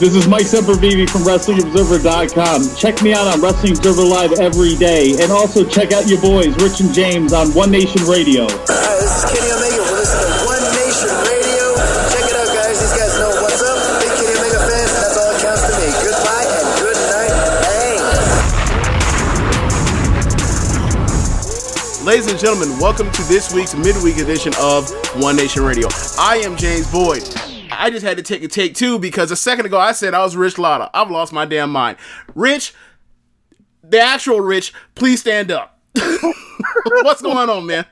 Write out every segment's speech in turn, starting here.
This is Mike Sempervive from WrestlingObserver.com. Check me out on Wrestling Observer Live every day. And also check out your boys, Rich and James, on One Nation Radio. Hi, this is Kenny Omega. We're listening to One Nation Radio. Check it out, guys. These guys know what's up. Big Kenny Omega fans, that's all that counts to me. Goodbye and good night. Bang. Ladies and gentlemen, welcome to this week's midweek edition of One Nation Radio. I am James Boyd. I just had to take a take two because a second ago I said I was Rich Latta. I've lost my damn mind. Rich, the actual Rich, please stand up. What's going on, man?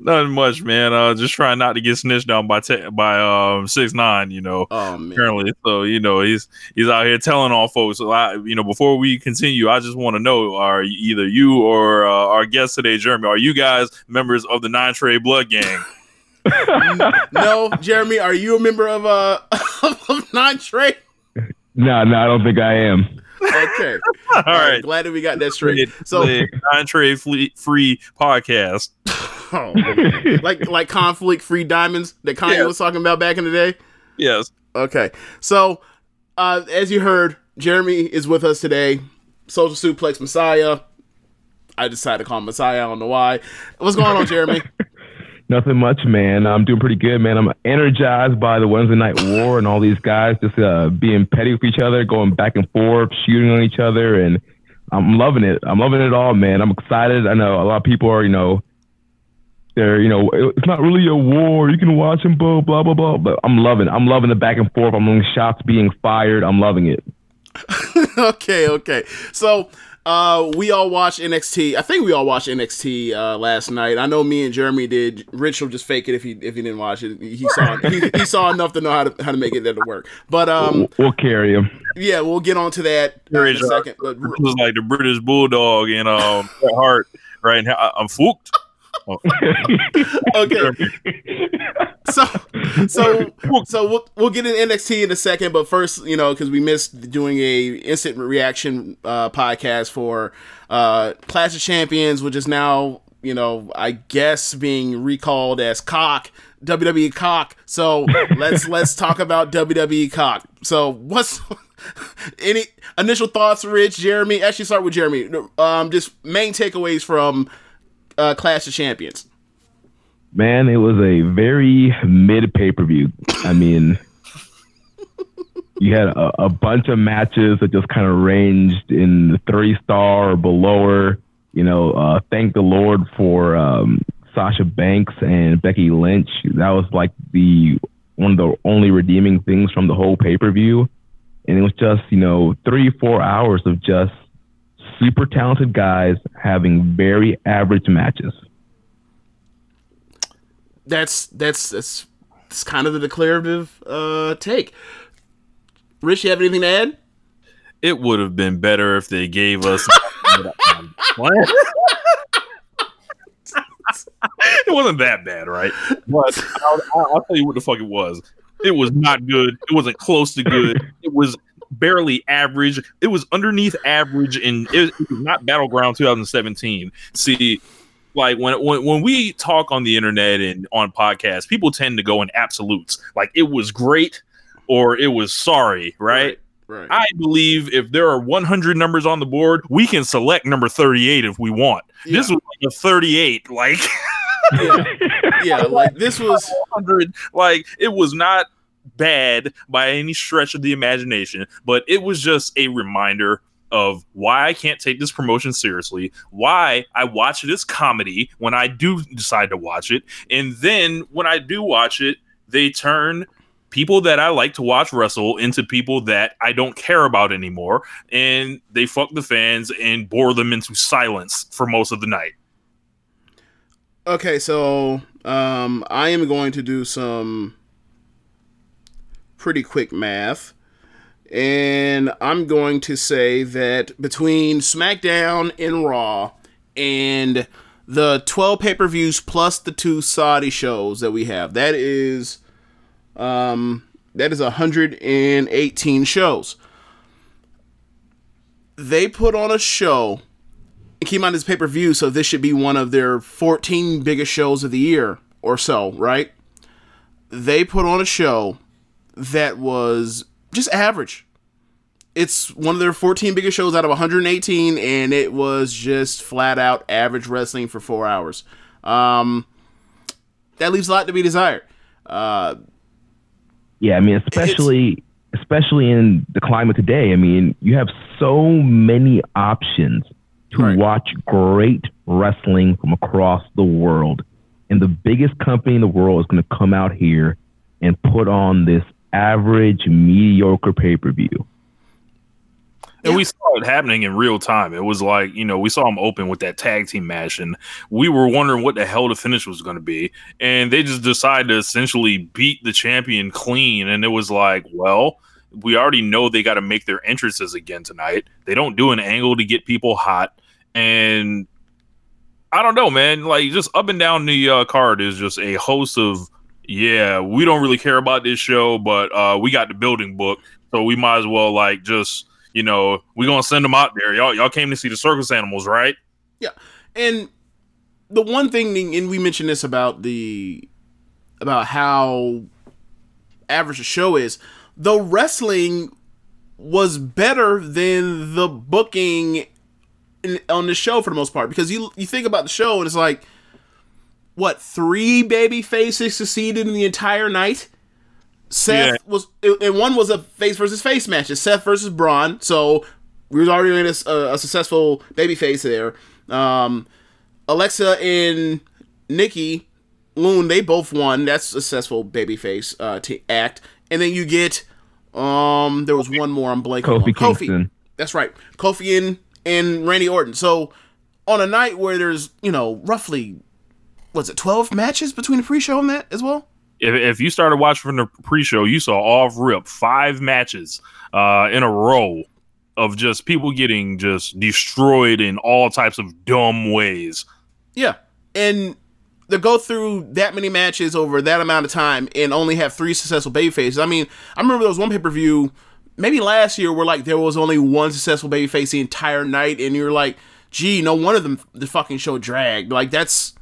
Nothing much, man. Uh, just trying not to get snitched on by te- by um six nine. You know, Oh man. apparently. So you know he's he's out here telling all folks. So I, you know, before we continue, I just want to know: Are either you or uh, our guest today, Jeremy? Are you guys members of the Nine Trey Blood Gang? No, Jeremy, are you a member of uh of Nine Trey? No, no, I don't think I am. Okay. all right. Glad that we got that straight. So So Nine Trey Free Podcast. oh, like like conflict free diamonds that Kanye Yeah. was talking about back in the day. Yes. Okay. So, uh, as you heard, Jeremy is with us today. Social Suplex Messiah. I decided to call him Messiah. I don't know why. What's going on, Jeremy? Nothing much, man. I'm doing pretty good, man. I'm energized by the Wednesday Night War and all these guys just uh, being petty with each other, going back and forth, shooting on each other, and I'm loving it. I'm loving it all, man. I'm excited. I know a lot of people are, you know, they're, you know, it's not really a war. You can watch them, blah blah blah blah. But I'm loving. It. I'm loving the back and forth. I'm loving shots being fired. I'm loving it. okay, okay. So, uh, we all watched NXT. I think we all watched NXT uh, last night. I know me and Jeremy did. Rich will just fake it if he if he didn't watch it. He saw he, he saw enough to know how to how to make it there to work. But um, We'll carry him. yeah, we'll get on to that uh, in a Rich, second. But It was like the British Bulldog and um Bret Hart right now. I'm fooked. Oh, okay. so so so we'll we'll get in NXT in a second, but first, you know, because we missed doing a instant reaction uh, podcast for uh, Clash of Champions, which is now you know I guess being recalled as Cock WWE Cock. So let's let's talk about WWE Cock. So what's any initial thoughts, Rich, Jeremy? Actually, start with Jeremy. Um, just main takeaways from uh, Clash of Champions. Man, it was a very mid pay per view. I mean, you had a, a bunch of matches that just kind of ranged in the three star or below. You know, uh, thank the Lord for um, Sasha Banks and Becky Lynch. That was like the one of the only redeeming things from the whole pay per view. And it was just, you know, three, four hours of just super talented guys having very average matches. that's that's that's, that's kind of the declarative uh, take. Rich, you have anything to add? it would have been better if they gave us. What? it wasn't that bad, right? But I'll, I'll tell you what the fuck it was. It was not good. It wasn't close to good. It was barely average. It was underneath average, and it, it was not Battleground 2017. See, like when, when when we talk on the internet and on podcasts, people tend to go in absolutes. Like it was great or it was sorry, right? Right. I believe if there are 100 numbers on the board, we can select number 38 if we want. This was like a 38, like yeah, yeah, like this was 100. Like it was not bad by any stretch of the imagination, but it was just a reminder of why I can't take this promotion seriously, why I watch this comedy when I do decide to watch it, and then when I do watch it, they turn people that I like to watch wrestle into people that I don't care about anymore, and they fuck the fans and bore them into silence for most of the night. Okay, so um, I am going to do some pretty quick math. And I'm going to say that between SmackDown and Raw and the 12 pay per views plus the two Saudi shows that we have, that is um, that is 118 shows. They put on a show and keep on this pay per view, so this should be one of their 14 biggest shows of the year or so, right? They put on a show that was just average. It's one of their 14 biggest shows out of 118, and it was just flat out average wrestling for four hours. Um, that leaves a lot to be desired. Uh, Yeah, I mean, especially especially in the climate today. I mean, you have so many options to watch great wrestling from across the world, and the biggest company in the world is going to come out here and put on this average, mediocre pay per view. And we saw it happening in real time. It was like, you know, we saw them open with that tag team match, and we were wondering what the hell the finish was going to be. And they just decided to essentially beat the champion clean. And it was like, well, we already know they got to make their entrances again tonight. They don't do an angle to get people hot. And I don't know, man. Like, just up and down the uh, card is just a host of, yeah, we don't really care about this show, but uh, we got the building book. So we might as well, like, just you know, we're gonna send them out there. Y'all, y'all came to see the circus animals, right? Yeah, and the one thing, and we mentioned this about the about how average the show is. The wrestling was better than the booking in, on the show for the most part because you you think about the show and it's like what three baby faces succeeded in the entire night. Seth Yeah. was, and one was a face versus face match. It's Seth versus Braun. So we was already in a, a successful baby face there. Um, Alexa and Nikki Loon, they both won. That's a successful baby face uh, t- act. And then you get, um, there was one more I'm blanking Kofi on. Kofi. Kingston. That's right. Kofi and, and Randy Orton. So on a night where there's, you know, roughly, what's it, 12 matches between the pre-show and that as well? If, if you started watching from the pre-show, you saw off rip five matches uh, in a row of just people getting just destroyed in all types of dumb ways. Yeah. And to go through that many matches over that amount of time and only have three successful baby faces. I mean, I remember there was one pay per view, maybe last year, where like there was only one successful baby face the entire night, and you're like, gee, no one of them the fucking show dragged. Like that's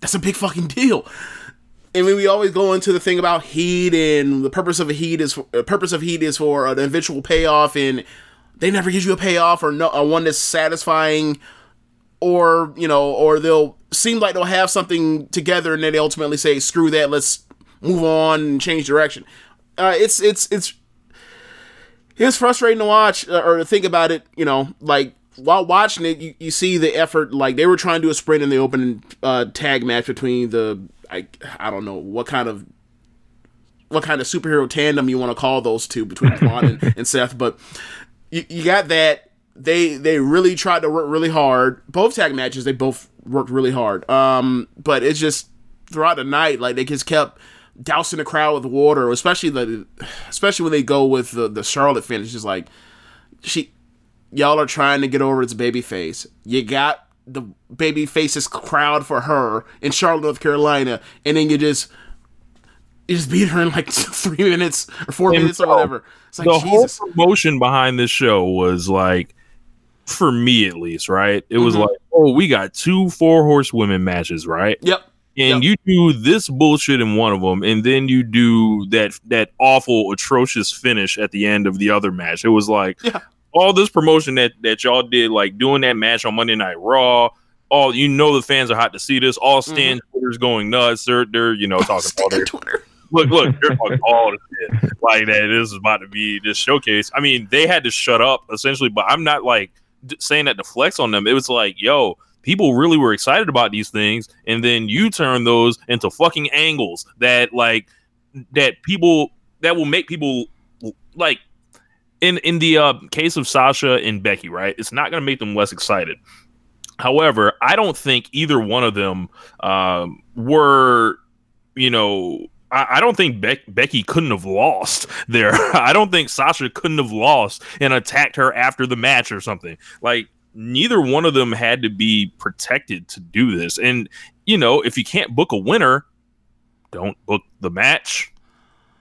that's a big fucking deal. And when we always go into the thing about heat and the purpose of a heat is for, uh, purpose of heat is for an eventual payoff, and they never give you a payoff or no a one that's satisfying or you know, or they'll seem like they'll have something together and then they ultimately say, "Screw that, let's move on and change direction." Uh, it's it's it's it's frustrating to watch uh, or to think about it. You know, like while watching it, you, you see the effort. Like they were trying to do a sprint in the opening uh, tag match between the I I don't know what kind of what kind of superhero tandem you want to call those two between Braun and, and Seth, but you, you got that. They they really tried to work really hard. Both tag matches, they both worked really hard. Um, but it's just throughout the night, like they just kept dousing the crowd with water, especially the especially when they go with the the Charlotte finish. Just like she, y'all are trying to get over its baby face. You got the baby faces crowd for her in Charlotte, North Carolina, and then you just he just beat her in like three minutes or four And minutes or whatever. It's like the Jesus. whole promotion behind this show was like, for me at least, right? It was Mhm. like, oh, we got two four horsewomen matches, right? Yep. And you do this bullshit in one of them, and then you do that that awful, atrocious finish at the end of the other match. It was like Yeah. All this promotion that that y'all did, like doing that match on Monday Night Raw. All you know, the fans are hot to see this. All mm-hmm. Stan Twitter's going nuts. They're they're you know talking all their Twitter. look, look, they're talking all the shit like that. This is about to be this showcase. I mean, they had to shut up essentially, but I'm not like d- saying that to flex on them. It was like, yo, people really were excited about these things, and then you turn those into fucking angles that like that people that will make people like in in the uh, case of Sasha and Becky, right? It's not going to make them less excited. However, I don't think either one of them um, were, you know, I, don't think Beck Becky couldn't have lost there. I don't think Sasha couldn't have lost and attacked her after the match or something. Like neither one of them had to be protected to do this. And you know, if you can't book a winner, don't book the match.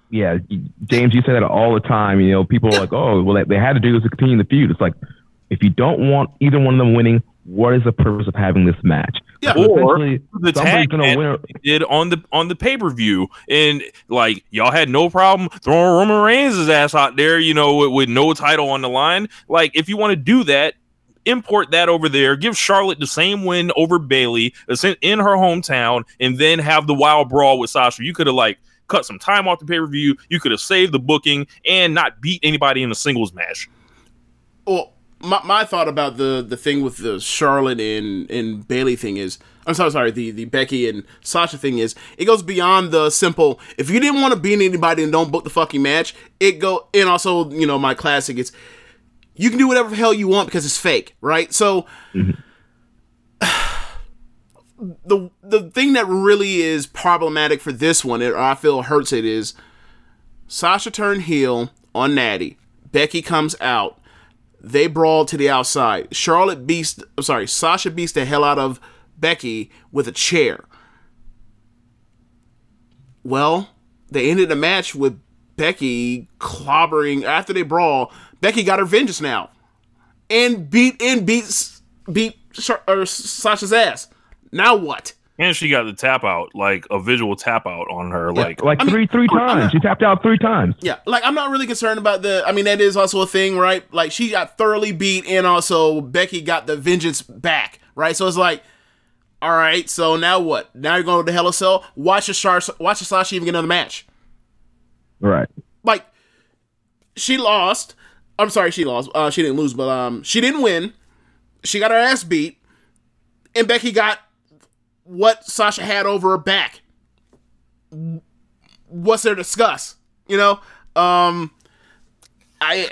Yeah, James, you say that all the time. You know, people are like, oh, well, they, had to do this to continue the feud. It's like, if you don't want either one of them winning, what is the purpose of having this match? Yeah. So Or the tag win. did on the on the pay per view, and like y'all had no problem throwing Roman Reigns' ass out there, you know, with, with no title on the line. Like if you want to do that, import that over there. Give Charlotte the same win over Bayley in her hometown, and then have the wild brawl with Sasha. You could have like cut some time off the pay per view. You could have saved the booking and not beat anybody in a singles match. Well, my, my thought about the the thing with the Charlotte and and Bayley thing is, I'm sorry, sorry, the the Becky and Sasha thing is, it goes beyond the simple. If you didn't want to beat anybody and don't book the fucking match, it go and also you know my classic is, you can do whatever the hell you want because it's fake, right? So. The the thing that really is problematic for this one, or I feel hurts it, is Sasha turned heel on Natty. Becky comes out they brawl to the outside. Charlotte beats, I'm sorry, Sasha beats the hell out of Becky with a chair. Well, they ended the match with Becky clobbering after they brawl. Becky got her vengeance now, and beat and beats beat Sasha's ass. Now what? And she got the tap out, like a visual tap out on her, like like I mean, three three not- times. She tapped out three times. Yeah, like I'm not really concerned about the. I mean, that is also a thing, right? Like she got thoroughly beat, and also Becky got the vengeance back, right? So it's like, all right, so now what? Now you're going to the Hell in a Cell. Watch a Shar- watch a Sasha even get another match. Right. Like she lost. I'm sorry, she lost. Uh, she didn't lose, but um, she didn't win. She got her ass beat, and Becky got what Sasha had over her back. What's there to discuss? You know, um, I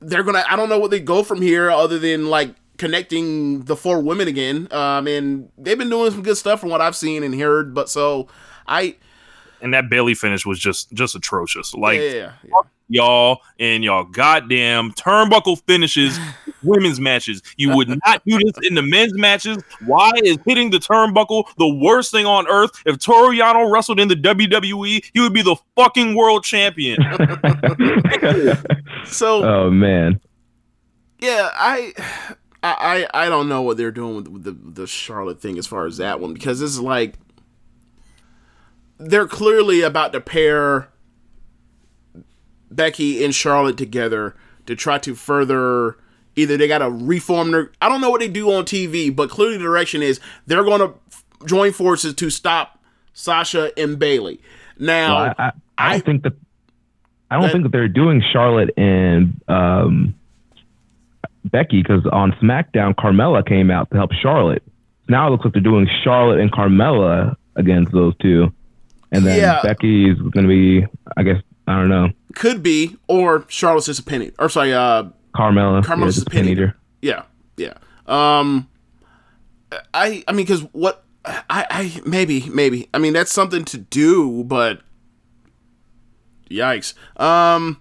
they're gonna. I don't know what they go from here other than like connecting the four women again. Um, and they've been doing some good stuff from what I've seen and heard. But so I, and that Bayley finish was just just atrocious. Like yeah, yeah, yeah. y'all and y'all goddamn turnbuckle finishes women's matches. You would not do this in the men's matches. Why is hitting the turnbuckle the worst thing on earth? If Toriano wrestled in the WWE, he would be the fucking world champion. So Oh man. yeah, I, I, I I don't know what they're doing with, with the the Charlotte thing as far as that one because it's like they're clearly about to pair Becky and Charlotte together to try to further either they got to reform their I don't know what they do on TV, but clearly the direction is they're going to join forces to stop Sasha and Bayley. Now, Well, I, I, I I- think that I don't That- think that they're doing Charlotte and um, Becky because on SmackDown, Carmella came out to help Charlotte. Now it looks like they're doing Charlotte and Carmella against those two, and then Yeah. Becky's going to be, I guess, I don't know, could be or Charlotte's just a penny or sorry, uh Carmella. Carmella's yeah, just just a pin eater. Yeah, yeah. Um, I I mean, because what I I maybe maybe I mean that's something to do, but yikes. Um,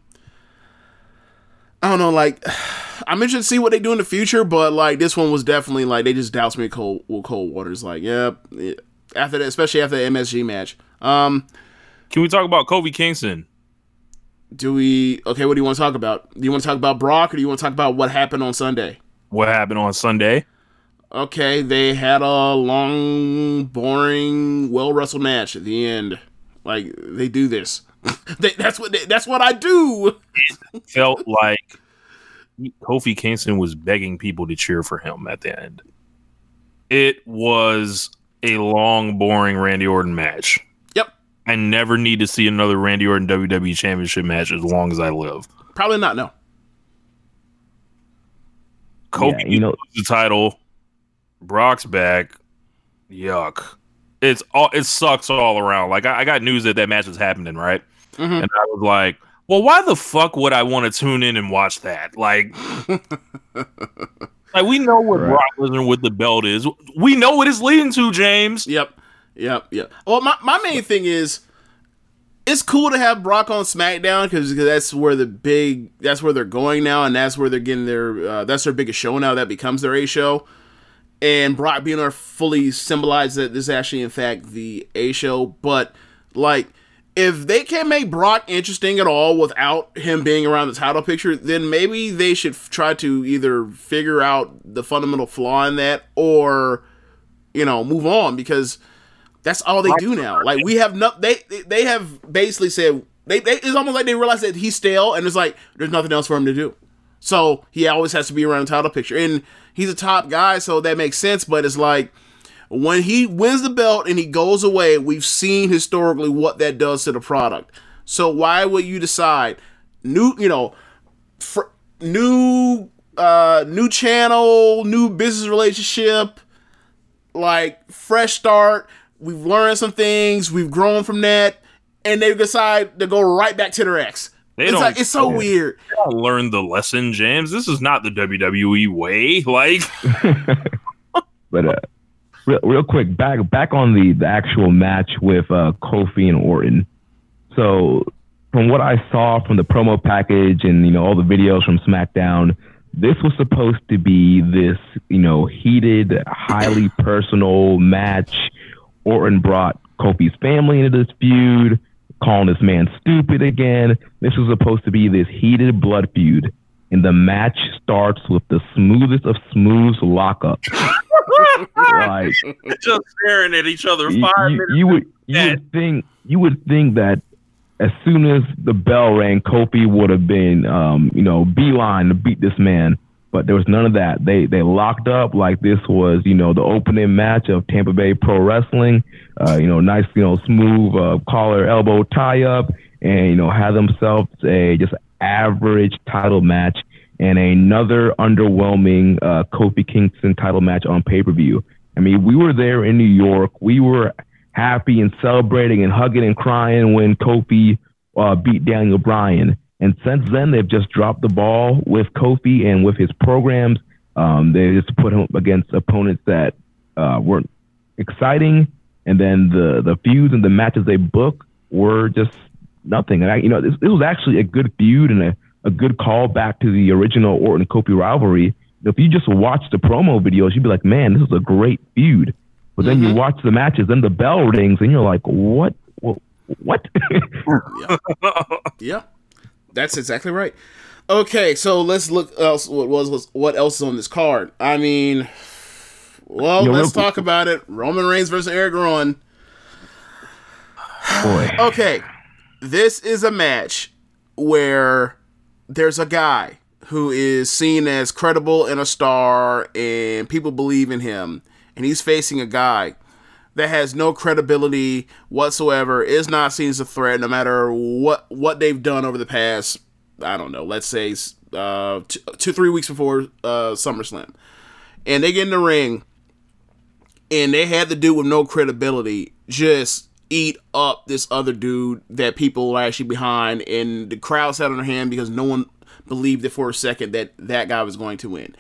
I don't know. Like, I'm interested to see what they do in the future, but like this one was definitely like they just doused me with cold with cold waters. Like, yep. Yeah, after that, especially after the MSG match. Um, Can we talk about Kofi Kingston? Do we? Okay, what do you want to talk about? Do you want to talk about Brock, or do you want to talk about what happened on Sunday? What happened on Sunday? Okay, they had a long, boring, well wrestled match at the end. Like they do this. they, that's what they, that's what I do. Felt like Kofi Kingston was begging people to cheer for him at the end. It was a long, boring Randy Orton match. Yep. I never need to see another Randy Orton WWE Championship match as long as I live. Probably not. No. Kofi Yeah, you know- the title. Brock's back. Yuck. It's all it sucks all around. Like I, I got news that that match was happening, right? Mhm. And I was like, well, why the fuck would I want to tune in and watch that? Like, like we know what Right. Brock Lesnar with the belt is. We know what it's leading to, James. Yep. Yep. Yep. Well, my, my main thing is it's cool to have Brock on SmackDown because that's where the big that's where they're going now, and that's where they're getting their uh, that's their biggest show now. That becomes their A show, and Brock being there fully symbolizes that this is actually in fact the A show. But like, if they can't make Brock interesting at all without him being around the title picture, then maybe they should f- try to either figure out the fundamental flaw in that or you know move on because that's all they do now. Like we have no they they have basically said they, they it's almost like they realize that he's stale and it's like there's nothing else for him to do. So he always has to be around the title picture. And he's a top guy, so that makes sense, but it's like when he wins the belt and he goes away, we've seen historically what that does to the product. So why would you decide new, you know, fr- new uh new channel, new business relationship, like fresh start. We've learned some things. We've grown from that, and they decide to go right back to their ex. They it's don't- like it's so Yeah. weird. Learn the lesson, James. This is not the WWE way. Like, But uh, real, real quick, back back on the, the actual match with uh, Kofi and Orton. So from what I saw from the promo package and you know all the videos from SmackDown, this was supposed to be this you know heated, highly personal match. Orton brought Kofi's family into this feud, calling this man stupid again. This was supposed to be this heated blood feud. And the match starts with the smoothest of smooths lockup. like just staring at each other you, five you- minutes. you would you would think you would think that as soon as the bell rang, Kofi would have been um, you know beeline to beat this man. But there was none of that. They they locked up like this was you know the opening match of Tampa Bay Pro Wrestling. Uh, you know, nice you know smooth uh, collar elbow tie up, and you know had themselves a just average title match and another underwhelming uh, Kofi Kingston title match on pay per view. I mean, we were there in New York. We were happy and celebrating and hugging and crying when Kofi uh, beat Daniel Bryan. And since then, they've just dropped the ball with Kofi and with his programs. Um, they just put him against opponents that uh, weren't exciting, and then the the feuds and the matches they book were just nothing. And I, you know, this, this was actually a good feud and a, a good call back to the original Orton Kofi rivalry. If you just watch the promo videos, you'd be like, man, this is a great feud. But then you watch the matches, then the bell rings, and you're like, what? What? what? Yeah, that's exactly right. Okay, so let's look else what was what else is on this card. I mean, well, let's quick. talk about it. Roman Reigns versus Eric Rowan. Boy. Okay, this is a match where there's a guy who is seen as credible and a star, and people believe in him, and he's facing a guy that has no credibility whatsoever, is not seen as a threat, no matter what what they've done over the past. I don't know. Let's say uh, two, two three weeks before uh, SummerSlam, and they get in the ring, and they had the dude with no credibility just eat up this other dude that people are actually behind, and the crowd sat on their hand because no one believed it for a second that that guy was going to win.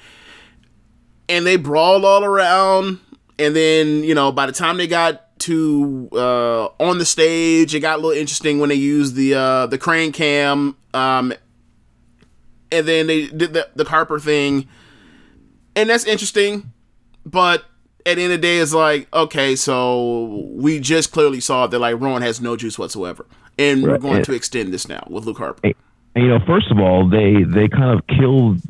And they brawled all around, and then you know by the time they got to uh, on the stage, it got a little interesting when they used the uh, the crane cam, um, and then they did the the Harper thing, and that's interesting, but at the end of the day, it's like, okay, so we just clearly saw that like Rowan has no juice whatsoever, and we're going and- to extend this now with Luke Harper. And, you know, first of all, they they kind of killed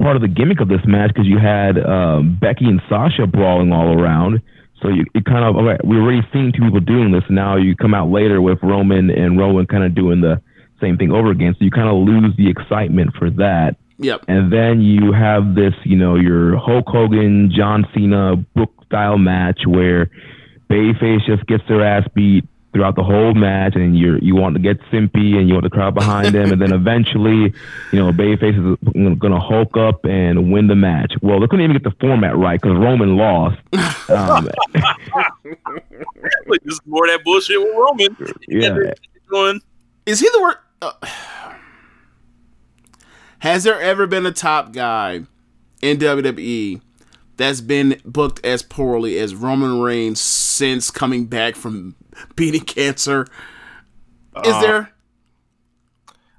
part of the gimmick of this match because you had um, Becky and Sasha brawling all around. So you, kind of okay, we're already seeing two people doing this. Now you come out later with Roman and Rowan kind of doing the same thing over again. So you kind of lose the excitement for that. Yep. And then you have this, you know, your Hulk Hogan, John Cena book style match where Babyface just gets their ass beat throughout the whole match, and you you want to get Simpy and you want the crowd behind him, and then eventually, you know, Babyface is going to Hulk up and win the match. Well, they couldn't even get the format right because Roman lost. Um, like, just more that bullshit with Roman. yeah, Going, Is he the word? Uh, has there ever been a top guy in WWE that's been booked as poorly as Roman Reigns since coming back from beating cancer? Is Uh, there?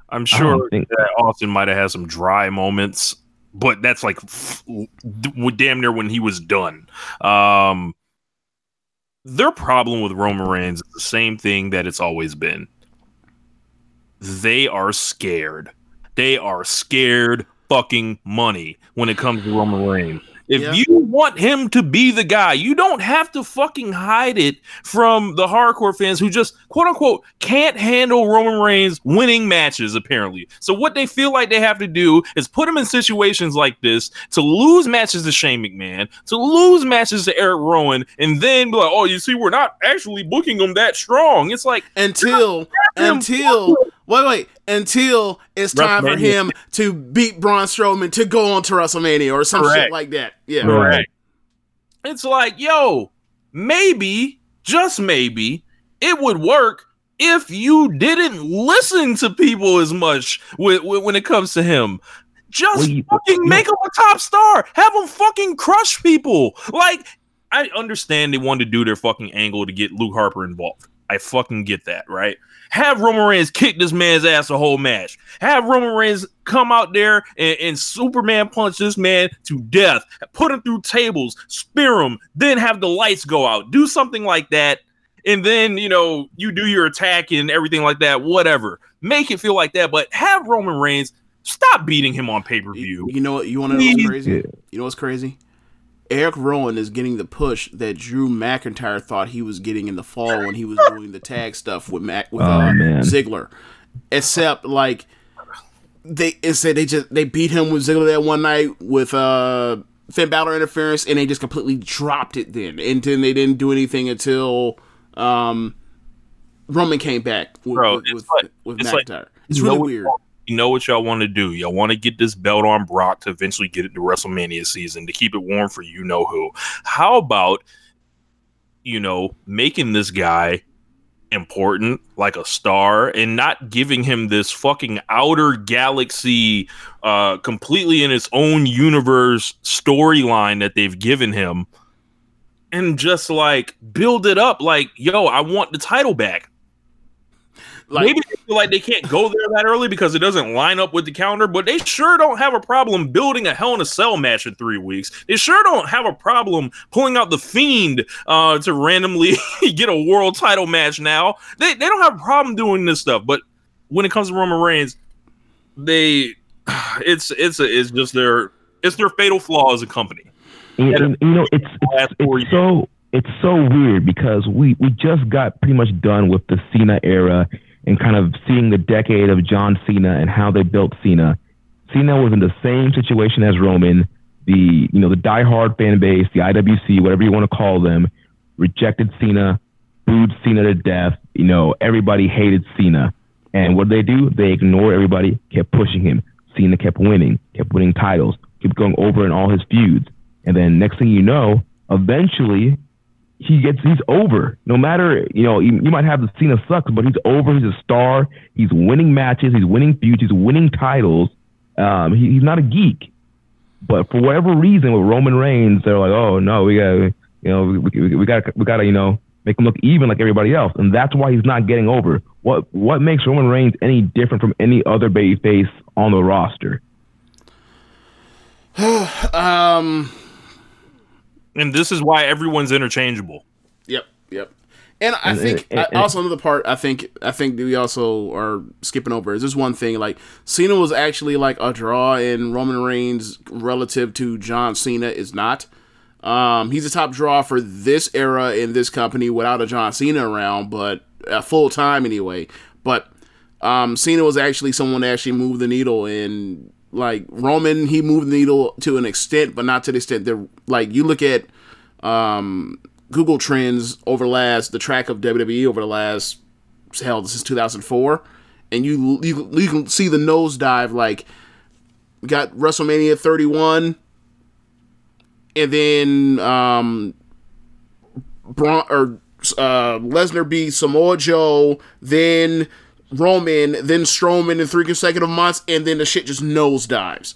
I'm sure don't think- that Austin might have had some dry moments, but that's like f- d- damn near when he was done. Um, their problem with Roman Reigns is the same thing that it's always been. They are scared. They are scared fucking money when it comes to Roman Reigns. If Yeah. you want him to be the guy, you don't have to fucking hide it from the hardcore fans who just quote unquote can't handle Roman Reigns winning matches, apparently. So, what they feel like they have to do is put him in situations like this to lose matches to Shane McMahon, to lose matches to Eric Rowan, and then be like, oh, you see, we're not actually booking him that strong. It's like, Until until wait wait until it's time for him to beat Braun Strowman to go on to WrestleMania or some shit like that. Yeah. Correct. It's like, yo, maybe, just maybe, it would work if you didn't listen to people as much with, with- when it comes to him. Just Well, fucking make him a top star. Have him fucking crush people. Like, I understand they wanted to do their fucking angle to get Luke Harper involved. I fucking get that, right? Have Roman Reigns kick this man's ass the whole match. Have Roman Reigns come out there and, and Superman punch this man to death. Put him through tables, spear him, then have the lights go out. Do something like that. And then, you know, you do your attack and everything like that, whatever. Make it feel like that, but have Roman Reigns stop beating him on pay per view. You know what? You want to know what's crazy? You know what's crazy? Eric Rowan is getting the push that Drew McIntyre thought he was getting in the fall when he was doing the tag stuff with Mac with Oh, uh. Ziggler. Except like they it said they just they beat him with Ziggler that one night with uh Finn Balor interference and they just completely dropped it then. And then they didn't do anything until um Roman came back with, Bro, with, it's with, like- with it's like- McIntyre. it's you really what- weird. Know what y'all want to do? Y'all want to get this belt on Brock to eventually get it to WrestleMania season to keep it warm for you know who. How about you know making this guy important like a star and not giving him this fucking outer galaxy uh completely in its own universe storyline that they've given him and just like build it up like yo I want the title back Like Maybe they feel like they can't go there that early because it doesn't line up with the calendar, but they sure don't have a problem building a Hell in a Cell match in three weeks. They sure don't have a problem pulling out the Fiend uh, to randomly get a world title match now. They, they don't have a problem doing this stuff, but when it comes to Roman Reigns, they it's it's a, it's just their it's their fatal flaw as a company. And, and, you know, it's it's, it's so it's so weird because we we just got pretty much done with the Cena era and kind of seeing the decade of John Cena and how they built Cena. Cena was in the same situation as Roman. The you know the diehard fan base, the IWC, whatever you want to call them, rejected Cena, booed Cena to death. You know everybody hated Cena, and what did they do? They ignored everybody, kept pushing him. Cena kept winning, kept winning titles, kept going over in all his feuds. And then next thing you know, eventually he gets he's over. No matter you know you, you might have the Cena sucks, but he's over. He's a star. He's winning matches. He's winning feuds. He's winning titles. Um, he, he's not a geek. But for whatever reason, with Roman Reigns, they're like, oh no, we got you know we, we, we got we got to you know make him look even like everybody else, and that's why he's not getting over. What what makes Roman Reigns any different from any other babyface on the roster? Um, And this is why everyone's interchangeable. Yep, yep. And I think and- I- and- also another part I think I think that we also are skipping over is this one thing like Cena was actually like a draw in Roman Reigns relative to John Cena is not. Um, he's a top draw for this era in this company without a John Cena around, but uh, full time anyway. But um, Cena was actually someone that actually moved the needle, and like Roman, he moved the needle to an extent, but not to the extent that like you look at um, Google Trends over last the track of WWE over the last hell since 2004, and you you, you can see the nosedive like got WrestleMania 31, and then um, Braun or uh, Lesnar beat Samoa Joe, then Roman, then Strowman in three consecutive months, and then the shit just nosedives.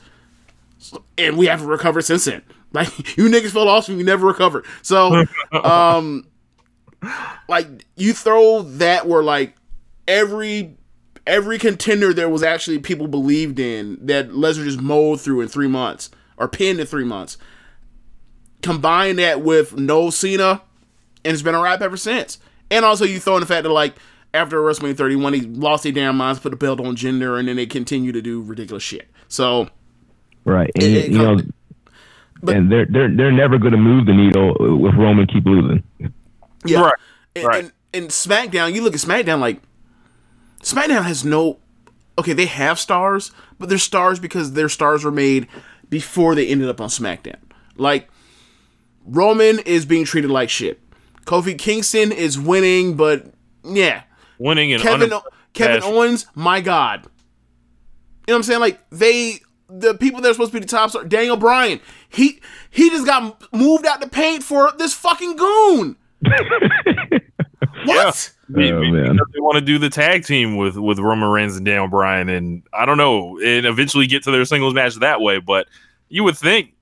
And we haven't recovered since then. Like you niggas fell off and you never recovered. So, um, like you throw that where like every every contender there was actually people believed in that Lesnar just mowed through in three months or pinned in three months. Combine that with no Cena, and it's been a wrap ever since. And also you throw in the fact that like after WrestleMania 31, he lost their damn minds, put the belt on Jinder, and then they continue to do ridiculous shit. So Right. And It- it you know, come- and they're they're they're never going to move the needle with Roman keep losing. Yeah. Right, And, right. and, and SmackDown, you look at SmackDown like SmackDown has no okay, they have stars, but they're stars because their stars were made before they ended up on SmackDown. Like Roman is being treated like shit. Kofi Kingston is winning, but yeah. Winning and Kevin under- Kevin Cash. Owens, my God. You know what I'm saying? Like they the people that are supposed to be the top star, Daniel Bryan, he he just got moved out the paint for this fucking goon. what? Oh, be- Oh, man. they want to do the tag team with with Roman Reigns and Daniel Bryan, and I don't know, and eventually get to their singles match that way. But you would think,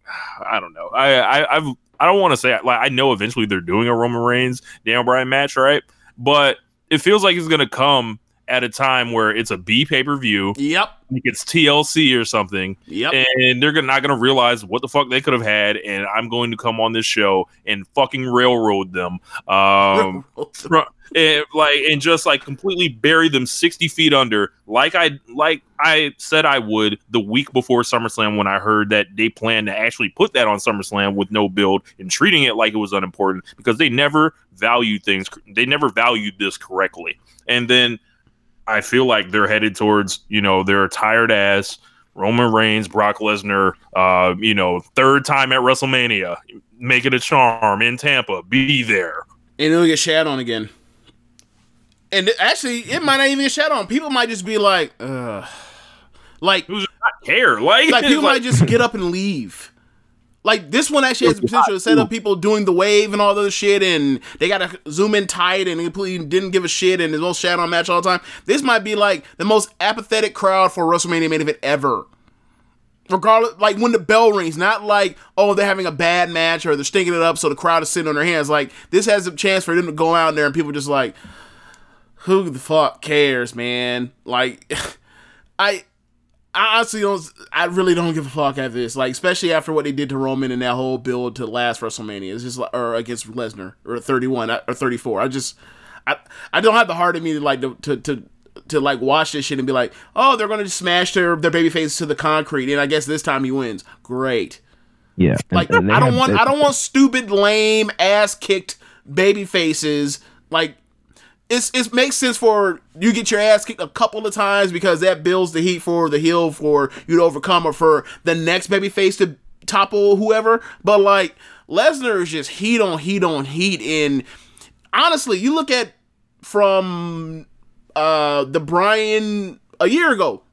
I don't know. I I I've, I don't want to say like I know eventually they're doing a Roman Reigns Daniel Bryan match, right? But it feels like it's gonna come at a time where it's a B pay per view, Yep. like it's TLC or something, Yep. and they're gonna, not going to realize what the fuck they could have had, and I'm going to come on this show and fucking railroad them, um, fro- and, like and just like completely bury them 60 feet under, like I like I said I would the week before SummerSlam when I heard that they plan to actually put that on SummerSlam with no build and treating it like it was unimportant because they never valued things, they never valued this correctly, and then. I feel like they're headed towards, you know, their tired ass Roman Reigns, Brock Lesnar, uh, you know, third time at WrestleMania, make it a charm in Tampa, be there. and it'll get shat on again. And actually, it might not even shat on. People might just be like, Ugh. like, Who's not care? Like, like people like- might just get up and leave. Like this one actually has the potential to set up people doing the wave and all the shit, and they got to zoom in tight and completely didn't give a shit, and the most shat on match all the time. This might be like the most apathetic crowd for WrestleMania main event ever. Regardless, like when the bell rings, not like oh they're having a bad match or they're stinking it up, so the crowd is sitting on their hands. Like this has a chance for them to go out there and people just like, who the fuck cares, man? Like, I. I honestly don't. I really don't give a fuck at this. Like, especially after what they did to Roman and that whole build to last WrestleMania. It's just like, or against Lesnar or 31 uh, or 34. I just, I, I don't have the heart in me to like to to to, to like watch this shit and be like, oh, they're gonna just smash their their baby face to the concrete, and I guess this time he wins. Great. Yeah. Like, and they I don't want. I don't want stupid, lame, ass kicked baby faces. Like, it's it makes sense for you get your ass kicked a couple of times because that builds the heat for the heel for you to overcome or for the next baby face to topple whoever. But like Lesnar is just heat on heat on heat. And honestly, you look at from uh the Brian a year ago.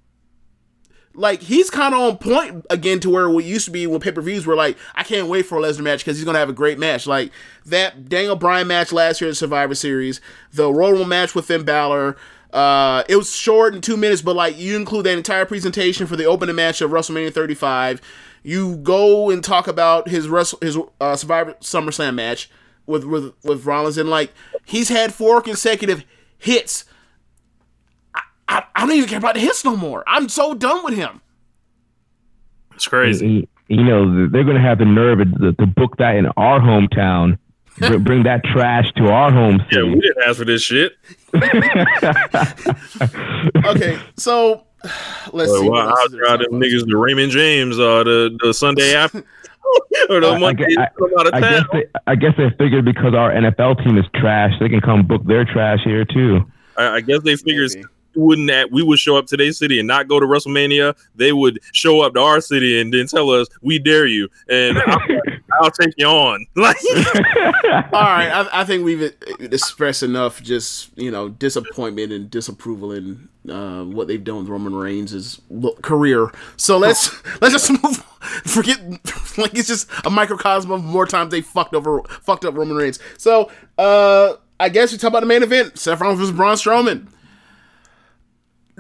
Like he's kind of on point again to where we used to be when pay per views were like, I can't wait for a Lesnar match because he's gonna have a great match. Like that Daniel Bryan match last year in Survivor Series, the Royal Rumble match with Finn Balor. Uh, it was short in two minutes, but like you include that entire presentation for the opening match of WrestleMania 35. You go and talk about his Wrestle his uh, Survivor SummerSlam match with with with Rollins, and like he's had four consecutive hits. I, I, I don't even care about the hits no more. I'm so done with him. it's crazy. And, You know, they're going to have the nerve to, to book that in our hometown. br- bring that trash to our home Yeah, we didn't ask for this shit. Okay, so let's Like, see. well, what I'll is there to try them about. niggas to Raymond James uh, the, the Sunday after. or the I, I, Monday I, come out of I town. guess they, I guess they figured because our NFL team is trash, they can come book their trash here too. I, I guess they figured Maybe. Wouldn't that we would show up to their city and not go to WrestleMania. They would show up to our city and then tell us, "We dare you," and I'll, I'll take you on. Like, All right, I, I think we've expressed enough, just you know, disappointment and disapproval in uh, what they've done with Roman Reigns' career. So let's let's just move. Forget like it's just a microcosm of more times they fucked over fucked up Roman Reigns. So uh, I guess we talk about the main event: Seth Rollins versus Braun Strowman.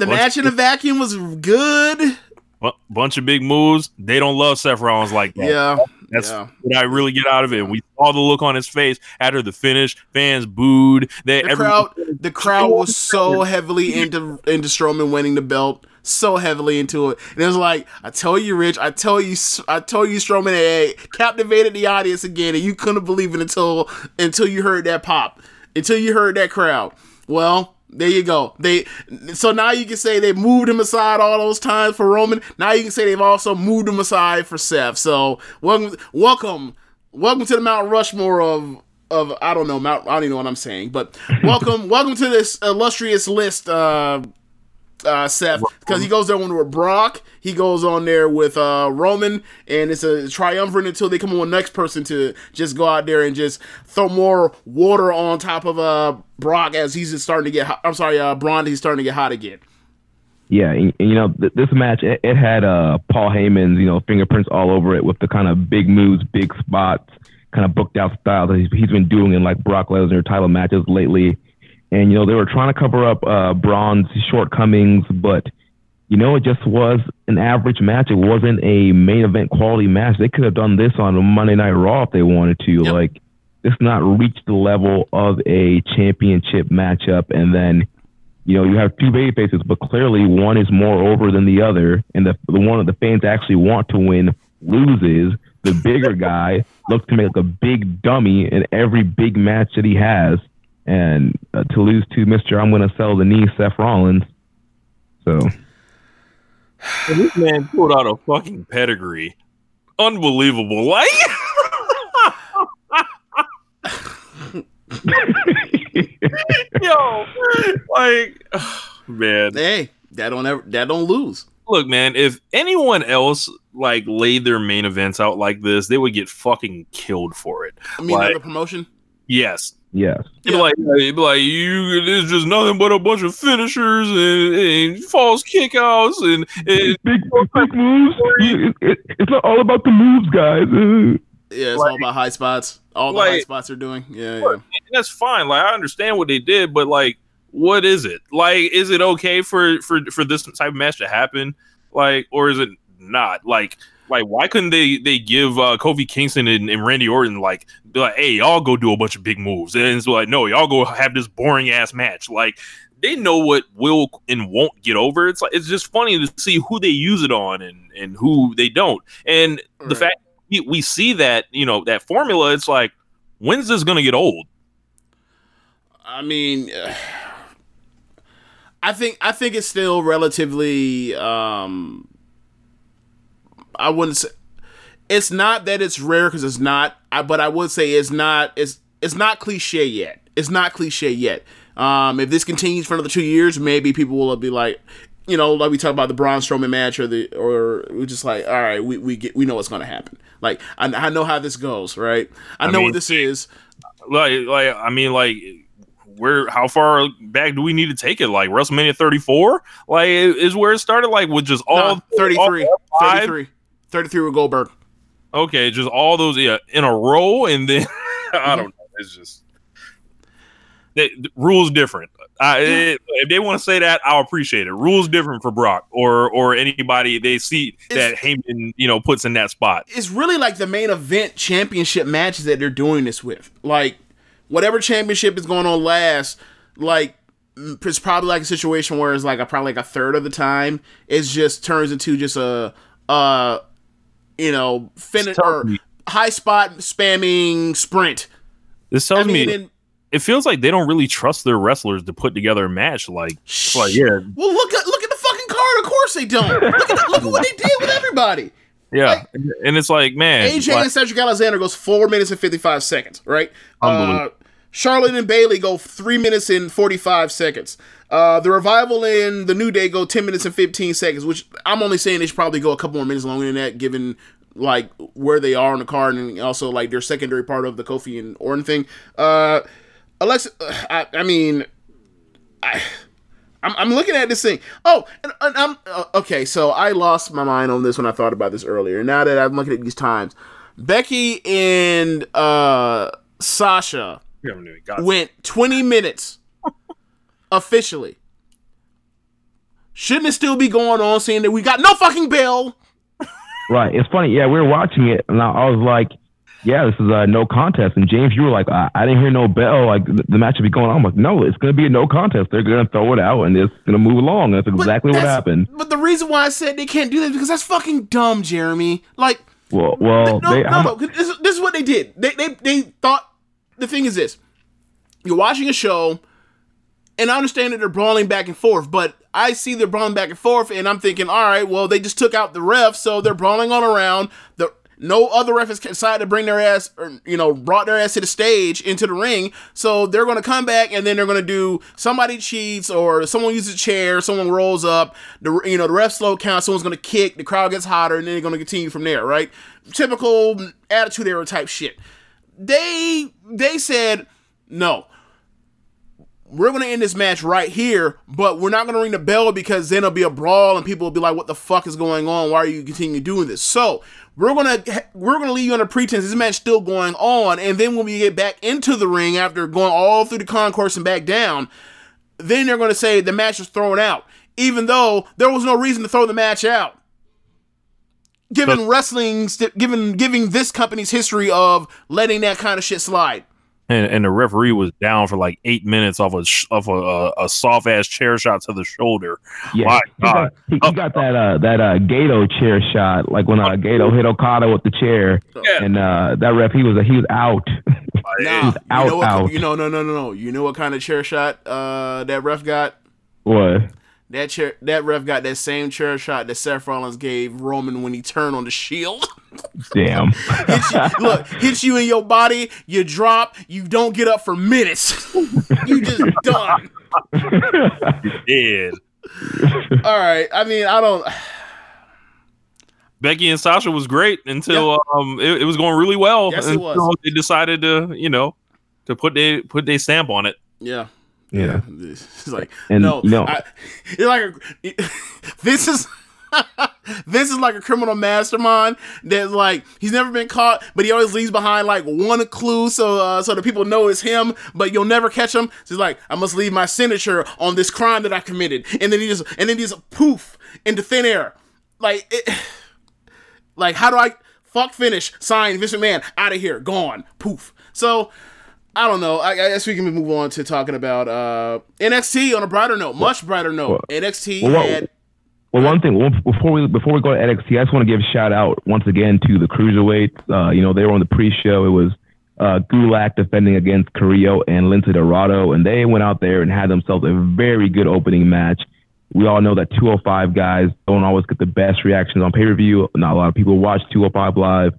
The What's- match in a vacuum was good. bu- bunch of big moves. They don't love Seth Rollins like that. Yeah, That's yeah. what I really get out of it. We saw the look on his face after the finish. Fans booed. They The crowd, the crowd was so heavily into into Strowman winning the belt, so heavily into it, and it was like, I tell you, Rich, I tell you, I tell you, Strowman had captivated the audience again, and you couldn't believe it until until you heard that pop, until you heard that crowd. Well. There you go. They so now you can say they moved him aside all those times for Roman. Now you can say they've also moved him aside for Seth. So welcome, welcome, welcome to the Mount Rushmore of of I don't know Mount. I don't even know what I'm saying, but welcome, welcome to this illustrious list, uh, uh, Seth, because he goes there with Brock, he goes on there with uh Roman, and it's a triumvirate until they come on the next person to just go out there and just throw more water on top of uh Brock as he's just starting to get. Hot. I'm sorry, uh, Braun, he's starting to get hot again. Yeah, and, and, you know th- this match it, it had uh, Paul Heyman's you know fingerprints all over it with the kind of big moves, big spots, kind of booked out style that he's, he's been doing in like Brock Lesnar title matches lately. And you know they were trying to cover up uh, Braun's shortcomings, but you know it just was an average match. It wasn't a main event quality match. They could have done this on a Monday Night Raw if they wanted to. Yep. Like it's not reached the level of a championship matchup, and then you know, you have two baby faces, but clearly one is more over than the other, and the the one that the fans actually want to win loses. The bigger guy looks to make like a big dummy in every big match that he has, and uh, to lose to Mister I'm going to sell the knee, Seth Rollins. So this man pulled out a fucking pedigree. Unbelievable. Like, yo, like, man. Hey, that don't ever that don't lose. Look, man, if anyone else like laid their main events out like this, they would get fucking killed for it. I mean, Like- the promotion. Yes. Yes, You'd be like, you'd be like, you, it's just nothing but a bunch of finishers and, and false kickouts and, and big big moves. It, it, it's not all about the moves, guys. Yeah, it's Like- all about high spots. All the like- high spots are doing. Yeah, yeah. that's fine. Like I understand what they did, but like, what is it? Like, is it okay for for for this type of match to happen? Like, or is it not? Like, like why couldn't they they give uh, Kofi Kingston and, and Randy Orton like be like, hey, y'all go do a bunch of big moves, and it's like, no, y'all go have this boring ass match. Like, they know what will and won't get over. It's like it's just funny to see who they use it on and and who they don't. And the fact we, we see that you know that formula, it's like, when's this gonna get old? I mean, I think I think it's still relatively. Um, I wouldn't say it's not that it's rare because it's not. I, but I would say it's not. It's it's not cliche yet. It's not cliche yet. Um, if this continues for another two years, maybe people will be like, you know, like we talk about the Braun Strowman match, or the or we're just like, all right, we we get we know what's gonna happen. Like I, I know how this goes, right? I, I know mean- what this is. like like I mean like where how far back do we need to take it? Like WrestleMania 34? Like is where it started like with just all No, 33, all five? 33, 33 with Goldberg. Okay, just all those yeah in a row and then I don't know. It's just the, the rules different. I, it- if they want to say that, I'll appreciate it. Rules different for Brock or or anybody they see that Heyman you know puts in that spot. It's really like the main event championship matches that they're doing this with. Like whatever championship is going on last, like it's probably like a situation where it's like a probably like a third of the time it just turns into just a uh you know, finish or me. high spot spamming sprint. This tells I mean, me it feels like they don't really trust their wrestlers to put together a match. Like, it's like yeah, Well, look at look at the fucking card. Of course they don't. Look at look at what they did with everybody. yeah, and, and it's like man, AJ like- and Cedric Alexander goes four minutes and fifty five seconds. Right. Uh, Unbelievable. Charlotte and Bayley go three minutes and forty five seconds. Uh, the revival and the New Day go ten minutes and fifteen seconds, which I'm only saying they should probably go a couple more minutes longer than that, given like where they are on the card and also like their secondary part of the Kofi and Orton thing. Uh, Alexa, I, I mean, I. I'm, I'm looking at this thing. Oh, and, and I'm uh, okay. So I lost my mind on this when I thought about this earlier. Now that I'm looking at these times, Becky and uh, Sasha We haven't even got- went 20 minutes officially. Shouldn't it still be going on saying that we got no fucking bill? Right. It's funny. Yeah, we were watching it, and I, I was like, "Yeah, this is a no contest." And James, you were like, "I, I didn't hear no bell. Like the, the match should be going on." I'm like, "No, it's going to be a no contest. They're going to throw it out, and it's going to move along." That's exactly what happened. But the reason why I said they can't do that is because that's fucking dumb, Jeremy. Like, Well, well, no, they, no, I'm- no. This, this is what they did. They, they, they thought the thing is this: you're watching a show, and I understand that they're brawling back and forth, but I see they're brawling back and forth, and I'm thinking, all right, well, they just took out the ref, so they're brawling on around. The no other ref has decided to bring their ass, or you know, brought their ass to the stage into the ring, so they're going to come back, and then they're going to do somebody cheats or someone uses a chair, someone rolls up, the you know the ref slow count, someone's going to kick, the crowd gets hotter, and then they're going to continue from there, right? Typical attitude era type shit. They they said no we're to end this match right here, but we're not to ring the bell because then it'll be a brawl and people will be like, "What the fuck is going on? Why are you continuing doing this?" So we're gonna we're gonna leave you under pretense this match still going on, and then when we get back into the ring after going all through the concourse and back down, then they're to say the match was thrown out, even though there was no reason to throw the match out. Given wrestling, st- given giving this company's history of letting that kind of shit slide. and, and the referee was down for like eight minutes off a sh- off a, a, a soft ass chair shot to the shoulder. Yeah, My he got, God, he, he got that uh that uh Gedo chair shot, like when uh Gedo hit Okada with the chair, Yeah. and uh that ref he was he was out. Nah, out, you know what? out. You know, no, no, no, no. You know what kind of chair shot uh, that ref got? what? That chair, that ref got that same chair shot that Seth Rollins gave Roman when he turned on the Shield. Damn. hits you, look, hits you in your body, you drop, you don't get up for minutes. you just done. Dead. All right. I mean, I don't. Becky and Sasha was great until um it, it was going really well. Yes, it was. They decided to you know to put they put their stamp on it. Yeah. Yeah. It's like And, no, know- I, it's like a, this is this is like a criminal mastermind that like he's never been caught, but he always leaves behind like one clue so uh, so that people know it's him, but you'll never catch him. So he's like, I must leave my signature on this crime that I committed, and then he just and then he just poof into thin air, like it, like how do I fuck finish sign Vince Man out of here, gone, poof. So. I don't know. I, I guess we can move on to talking about uh, NXT on a brighter note, much brighter note. NXT well, had Well, one thing before we before we go to NXT, I just want to give a shout out once again to the cruiserweights. Uh, you know, they were on the pre-show. It was uh, Gulak defending against Carrillo and Lince Dorado, and they went out there and had themselves a very good opening match. We all know that 205 guys don't always get the best reactions on pay-per-view. Not a lot of people watch 205 live,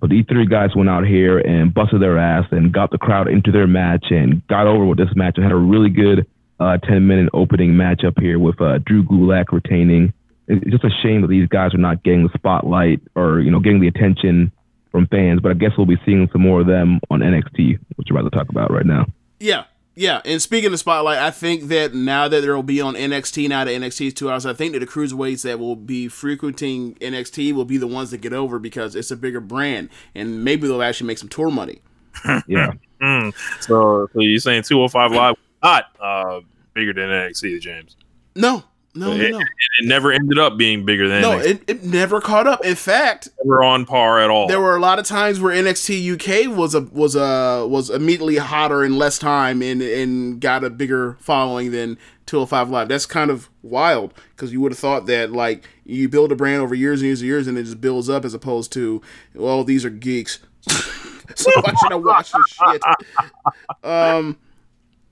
but these three guys went out here and busted their ass and got the crowd into their match and got over with this match and had a really good uh, 10 minute opening match up here with uh, Drew Gulak retaining. It's just a shame that these guys are not getting the spotlight or you know getting the attention from fans. But I guess we'll be seeing some more of them on NXT, which we're about to talk about right now. Yeah, yeah. And speaking of spotlight, I think that now that there will be on NXT, now that NXT is two hours, I think that the cruiserweights that will be frequenting NXT will be the ones that get over because it's a bigger brand, and maybe they'll actually make some tour money. Yeah. Mm. So, so you're saying 205 Live not uh, bigger than NXT, James? No, No, it, no, no. It, never ended up being bigger than No, NXT. it, it never caught up. In fact, we're on par at all. there were a lot of times where NXT UK was a was a was immediately hotter in less time and and got a bigger following than 205 Live. That's kind of wild because you would have thought that like you build a brand over years and years and years and it just builds up as opposed to well these are geeks. so why should I watch this shit? Um,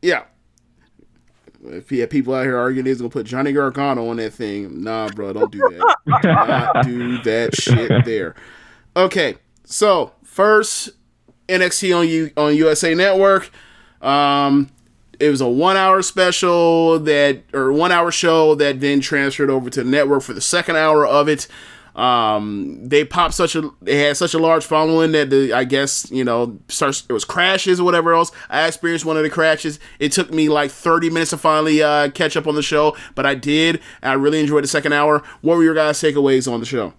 yeah. If you have people out here arguing they're gonna put Johnny Gargano on that thing, nah, bro, don't do that. Not do that shit there. Okay, so first NXT on U on USA Network. Um, it was a one hour special that or one hour show that then transferred over to the network for the second hour of it. Um, they popped such a they had such a large following that the I guess you know starts it was crashes or whatever else. I experienced one of the crashes. It took me like 30 minutes to finally uh, catch up on the show, but I did. I really enjoyed the second hour. What were your guys' takeaways on the show?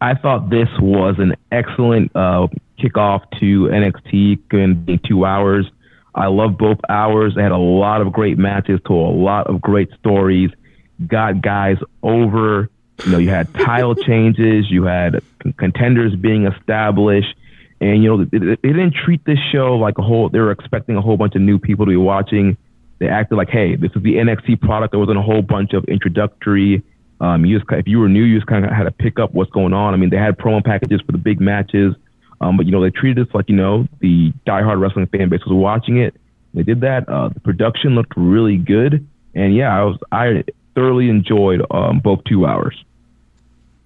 I thought this was an excellent uh, kickoff to NXT in being two hours. I love both hours. They had a lot of great matches, told a lot of great stories, got guys over. You know, you had title changes, you had contenders being established, and you know they, didn't treat this show like a whole. They were expecting a whole bunch of new people to be watching. They acted like, hey, this is the NXT product. There wasn't a whole bunch of introductory. Um, you just if you were new, you just kind of had to pick up what's going on. I mean, they had promo packages for the big matches, um, but you know they treated us like you know the diehard wrestling fan base was watching it. They did that. Uh, the production looked really good, and yeah, I was I thoroughly enjoyed um, both two hours.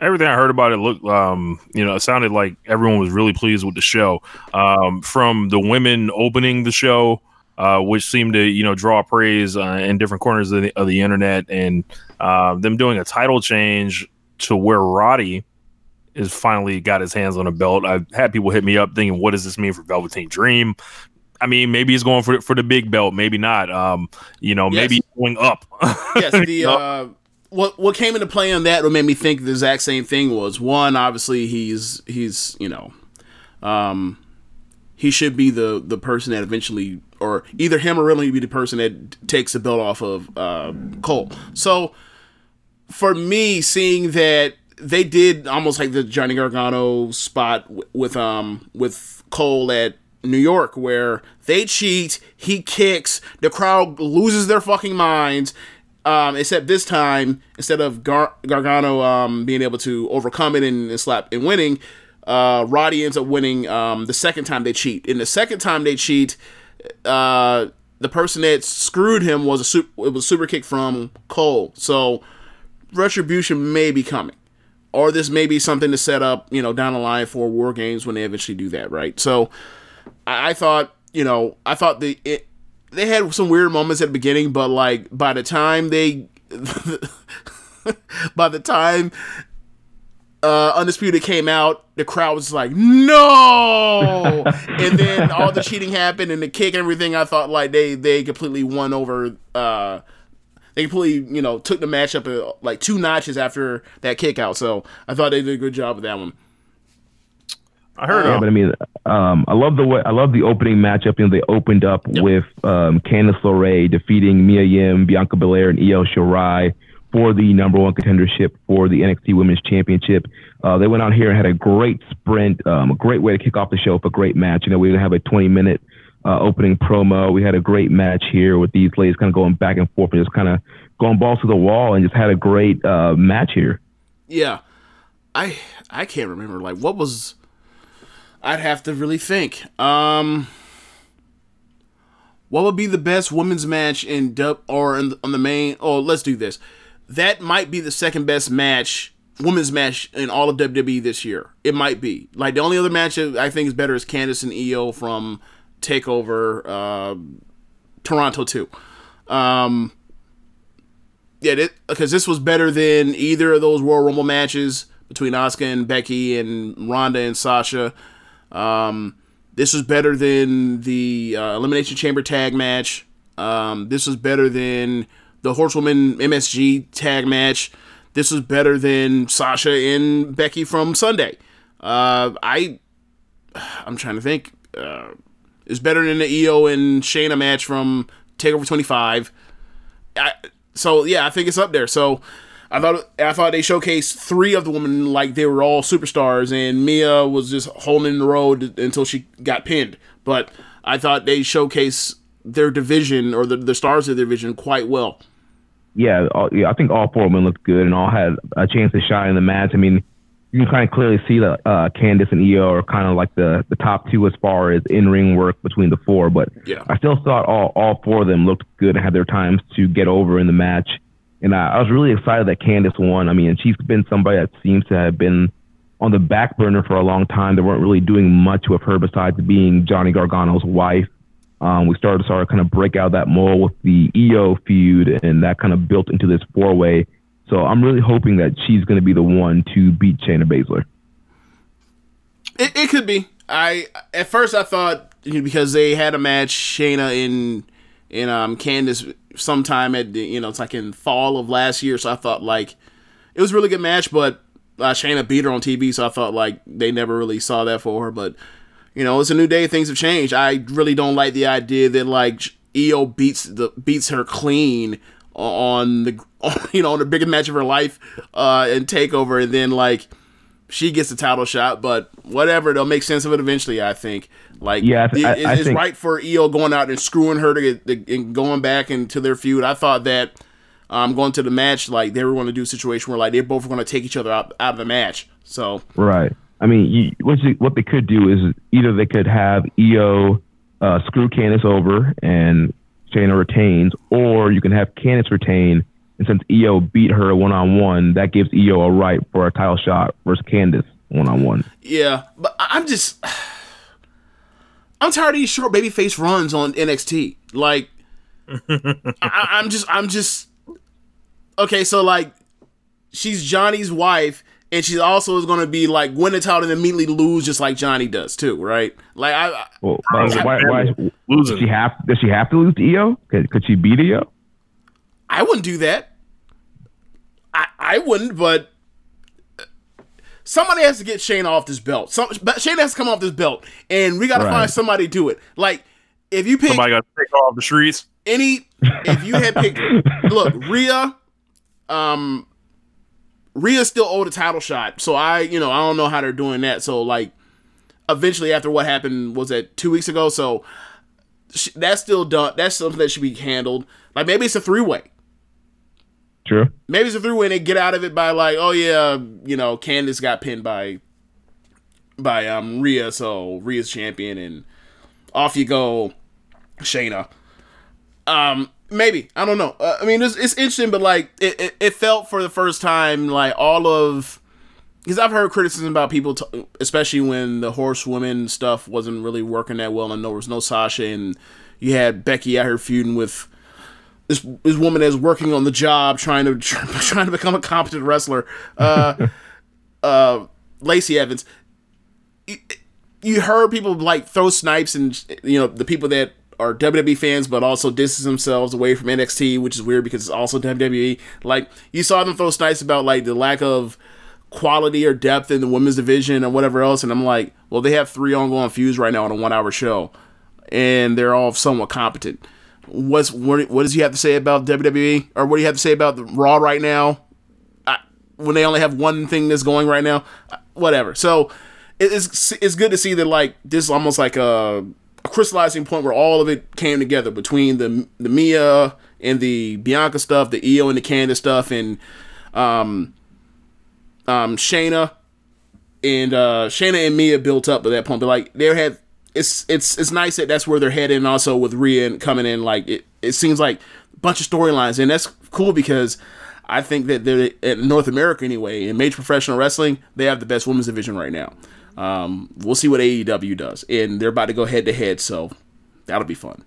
Everything I heard about it looked, um, you know, it sounded like everyone was really pleased with the show. Um, from the women opening the show, uh, which seemed to, you know, draw praise uh, in different corners of the, of the internet, and uh, them doing a title change to where Roddy is finally got his hands on a belt. I've had people hit me up thinking, what does this mean for Velveteen Dream? I mean, maybe he's going for for the big belt, maybe not. Um, you know, Yes. maybe going up. yes, the uh, what what came into play on that what made me think the exact same thing was one. Obviously, he's he's you know, um, he should be the the person that eventually, or either him or really be the person that takes the belt off of uh, Cole. So for me, seeing that they did almost like the Johnny Gargano spot with um with Cole at New York, where they cheat, he kicks, the crowd loses their fucking minds. Um, except this time, instead of Gar- Gargano um, being able to overcome it and, and slap and winning, uh, Roddy ends up winning um, the second time they cheat. In the second time they cheat, uh, the person that screwed him was a super, it was a super kick from Cole. So retribution may be coming, or this may be something to set up, you know, down the line for War Games when they eventually do that, right? So I, I thought, you know, I thought the it, they had some weird moments at the beginning, but like by the time they, by the time uh, Undisputed came out, the crowd was like, no! and then all the cheating happened and the kick and everything. I thought like they, they completely won over, uh, they completely, you know, took the match up uh, like two notches after that kick out. So I thought they did a good job with that one. I heard. Yeah, um, but I mean, um, I love the way I love the opening matchup. You know, they opened up with um, Candice LeRae defeating Mia Yim, Bianca Belair, and Io Shirai for the number one contendership for the NXT Women's Championship. Uh, they went out here and had a great sprint, um, a great way to kick off the show for a great match. You know, we didn't have a 20 minute uh, opening promo. We had a great match here with these ladies kind of going back and forth and just kind of going balls to the wall and just had a great uh, match here. Yeah, I I can't remember like what was. I'd have to really think. Um, what would be the best women's match in dub or in, on the main? Oh, let's do this. That might be the second best match, women's match in all of WWE this year. It might be like the only other match I think is better is Candice and Io from Takeover uh, Toronto too. Um, yeah, because this was better than either of those Royal Rumble matches between Asuka and Becky and Ronda and Sasha. Um, this was better than the uh, Elimination Chamber tag match. Um, this was better than the Horsewoman MSG tag match. This was better than Sasha and Becky from Sunday. Uh, I, I'm trying to think. Uh, it's better than the Io and Shayna match from Takeover 25. I, so yeah, I think it's up there. So I thought I thought they showcased three of the women like they were all superstars, and Mia was just holding the road until she got pinned. But I thought they showcased their division or the, the stars of their division quite well. Yeah, all, yeah, I think all four women looked good and all had a chance to shine in the match. I mean, you can kind of clearly see that uh, Candice and Io are kind of like the, the top two as far as in ring work between the four. But Yeah. I still thought all, all four of them looked good and had their times to get over in the match. And I, I was really excited that Candice won. I mean, she's been somebody that seems to have been on the back burner for a long time. They weren't really doing much with her besides being Johnny Gargano's wife. Um, we started to sort of kind of break out that mold with the Io feud, and that kind of built into this four way. So I'm really hoping that she's going to be the one to beat Shayna Baszler. It, it could be. I at first I thought you know, because they had a match Shayna in in um Candice sometime at the, you know it's like in fall of last year, so I thought like it was a really good match, but uh, Shayna beat her on TV, so I thought like they never really saw that for her. But you know it's a new day, things have changed. I really don't like the idea that like Io beats the beats her clean on the you know on the biggest match of her life uh and takeover, and then like she gets the title shot, but whatever, they'll make sense of it eventually. I think. Like, Yeah, I th- it- I- it's, I it's think- right for Io going out and screwing her to get and going back into their feud. I thought that um, going to the match, like they were going to do a situation where like they're both going to take each other out, out of the match. So Right. I mean, you, what, you, what they could do is either they could have Io uh, screw Candice over and Shayna retains, or you can have Candice retain. And since Io beat her one on one, that gives Io a right for a title shot versus Candice one on one. yeah, but I- I'm just I'm tired of these short baby face runs on NXT. Like, I, I'm just I'm just okay. So like, she's Johnny's wife. And she also is going to be like win the title and immediately lose, just like Johnny does too, right? Like I, I Well, why, why, why does Losing. she have does she have to lose to Io? Could, could she beat Io? I wouldn't do that. I I wouldn't, but somebody has to get Shane off this belt. Some but Shane has to come off this belt, and we got to Right. find somebody to do it. Like if you pick Somebody got to take off the streets. any, if you had picked, look, Rhea, um, Rhea still owed a title shot, so I, you know, I don't know how they're doing that. So like, eventually after what happened was that two weeks ago, so sh- that's still done. That's something that should be handled. Like maybe it's a three way. True. Maybe it's a and they get out of it by like, oh yeah, you know, Candice got pinned by by um Rhea, so Rhea's champion and off you go, Shayna. Um, maybe I don't know. Uh, I mean, it's, it's interesting, but like it, it, it felt for the first time like all of because I've heard criticism about people, t- especially when the horsewoman stuff wasn't really working that well, and there was no Sasha, and you had Becky out here feuding with this this woman is working on the job, trying to trying to become a competent wrestler. Uh, uh, Lacey Evans. You, you heard people like throw snipes, and you know the people that are WWE fans, but also distance themselves away from NXT, which is weird because it's also WWE. Like you saw them throw snipes about like the lack of quality or depth in the women's division or whatever else, and I'm like, well, they have three ongoing feuds right now on a one hour show, and they're all somewhat competent. What's what, what does he have to say about WWE, or what do you have to say about the Raw right now? I, when they only have one thing that's going right now, whatever. So it- it's it's good to see that like this is almost like a, a crystallizing point where all of it came together between the the Mia and the Bianca stuff, the Io and the Candice stuff, and um um Shayna and uh Shayna and Mia built up at that point. But like they had it's it's it's nice that that's where they're heading. And also with Rhea coming in, like it it seems like a bunch of storylines, and that's cool because. I think that they're in North America anyway, in major professional wrestling, they have the best women's division right now. Um, we'll see what AEW does, and they're about to go head to head, so that'll be fun.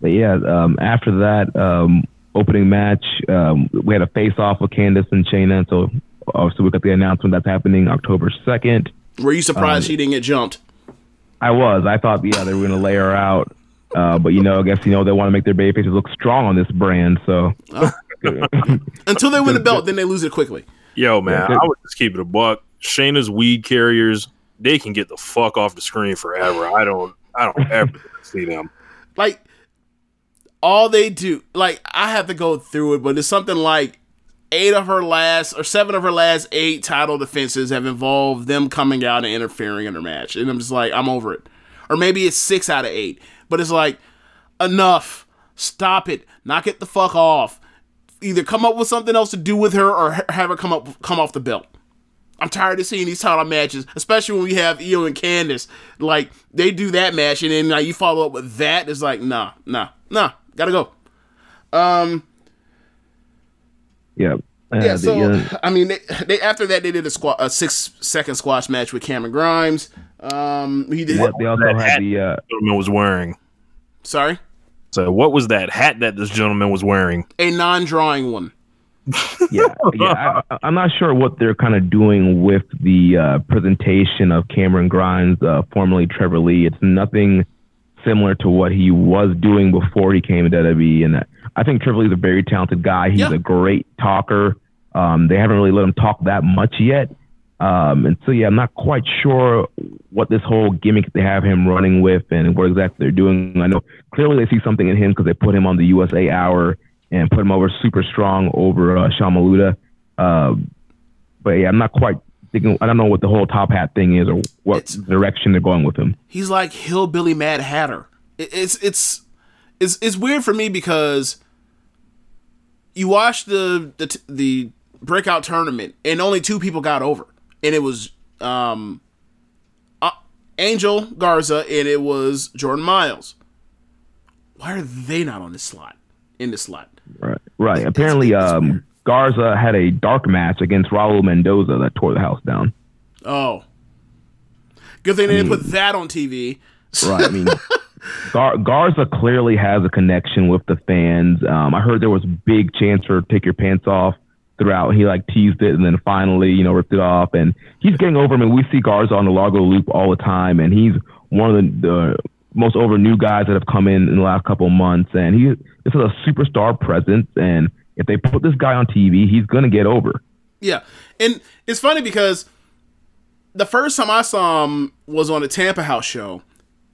But yeah, um, after that um, opening match, um, we had a face off with Candice and Shayna. So obviously we got the announcement that's happening October second. Were you surprised Um, she didn't get jumped? I was. I thought, yeah, they were going to lay her out. Uh, but you know, I guess you know they want to make their baby faces look strong on this brand. So Until they win the belt, then they lose it quickly. Yo, man, I would just keep it a buck. Shayna's weed carriers, they can get the fuck off the screen forever. I don't, I don't ever see them. Like all they do, like I have to go through it, but it's something like eight of her last or seven of her last eight title defenses have involved them coming out and interfering in her match, and I'm just like, I'm over it. Or maybe it's six out of eight, but it's like enough. Stop it. Knock it the fuck off. Either come up with something else to do with her, or have her come up come off the belt. I'm tired of seeing these title matches, especially when we have Io and Candice. Like they do that match, and then like, you follow up with that. It's like, nah, nah, nah, gotta go. Um, Yeah. Uh, yeah. the, So uh, I mean, they, they after that they did a squat a six second squash match with Cameron Grimes. Um, he did. yeah, they also That had hat the uh, gentleman was wearing. Sorry, So what was that hat that this gentleman was wearing? a non-drawing one. yeah, yeah. I, I'm not sure what they're kind of doing with the uh, presentation of Cameron Grimes, uh, formerly Trevor Lee. It's nothing similar to what he was doing before he came to WWE. And I think Trevor is a very talented guy. He's Yeah. a great talker. Um, they haven't really let him talk that much yet. Um, and so, yeah, I'm not quite sure what this whole gimmick they have him running with and what exactly they're doing. I know clearly they see something in him because they put him on the USA Hour and put him over super strong over uh, Sean Maluta. Uh, but yeah, I'm not quite thinking. I don't know what the whole top hat thing is or what It's- direction they're going with him. He's like hillbilly Mad Hatter. It, it's it's it's it's weird for me because you watch the the the breakout tournament and only two people got over, and it was um uh, Angel Garza and it was Jordan Myles. Why are they not on this slot? In this slot? Right. Right. Apparently, um, Garza had a dark match against Raul Mendoza that tore the house down. Oh, good thing they didn't put that on TV. Right. I mean, Gar- Garza clearly has a connection with the fans. Um, I heard there was big chance for take your pants off throughout. He like teased it and then finally, you know, ripped it off. And he's getting over. I mean, we see Garza on the Largo Loop all the time, and he's one of the, the most over new guys that have come in in the last couple of months. And he this is a superstar presence. And if they put this guy on TV, he's gonna get over. Yeah, and it's funny because the first time I saw him was on a Tampa House show,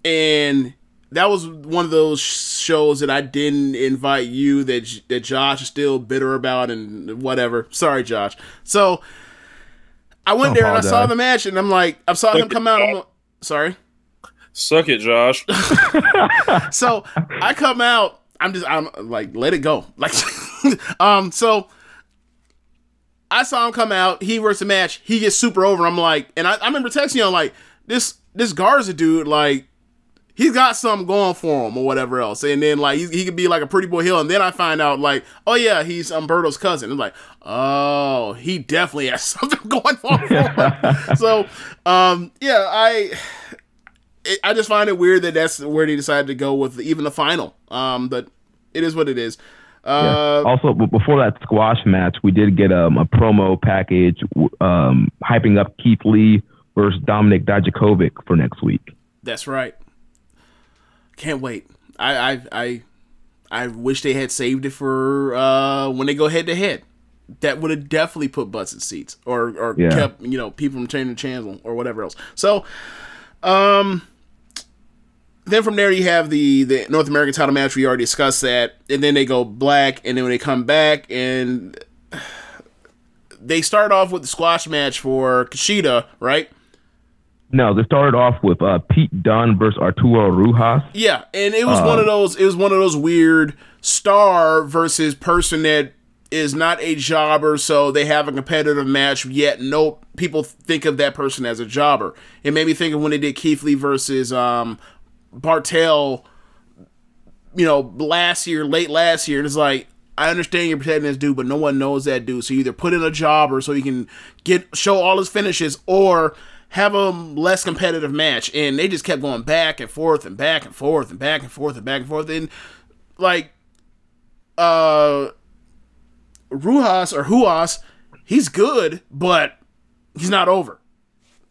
and that was one of those shows that I didn't invite you that that Josh is still bitter about and whatever. Sorry, Josh. So I went Don't there and I saw the match, and I'm like, I saw him come out. I'm like, sorry. Suck it, Josh. so I come out. I'm just I'm like let it go. Like um so I saw him come out. He works the match. He gets super over. I'm like, and I, I remember texting you. I'm like, this this Garza dude, like, he's got something going for him or whatever else. And then like he, could be like a pretty boy hill. And then I find out like, oh yeah, he's Humberto's cousin. I'm like, oh, he definitely has something going for him. so um yeah, I it, I just find it weird that that's where they decided to go with even the final. Um, but it is what it is. Uh, also, before that squash match, we did get um, a promo package um, hyping up Keith Lee versus Dominik Dijakovic for next week. That's right. Can't wait. I I I, I wish they had saved it for uh, when they go head to head. That would have definitely put butts in seats, or or Yeah. kept you know people from changing the channel or whatever else. So, um, then from there you have the the North American title match. We already discussed that, and then they go black, and then when they come back and they start off with the squash match for Kushida, right? No, they started off with uh, Pete Dunne versus Arturo Ruas. Yeah, and it was one of those. It was one of those weird star versus person that is not a jobber, so they have a competitive match. Yet no people think of that person as a jobber. It made me think of when they did Keith Lee versus um, Bartel. You know, last year, late last year, and it's like I understand you're protecting this dude, but no one knows that dude. So you either put in a job or so he can get show all his finishes, or have a less competitive match. And they just kept going back and forth and back and forth and back and forth and back and forth. And like, uh, Ruas or Huas, he's good, but he's not over.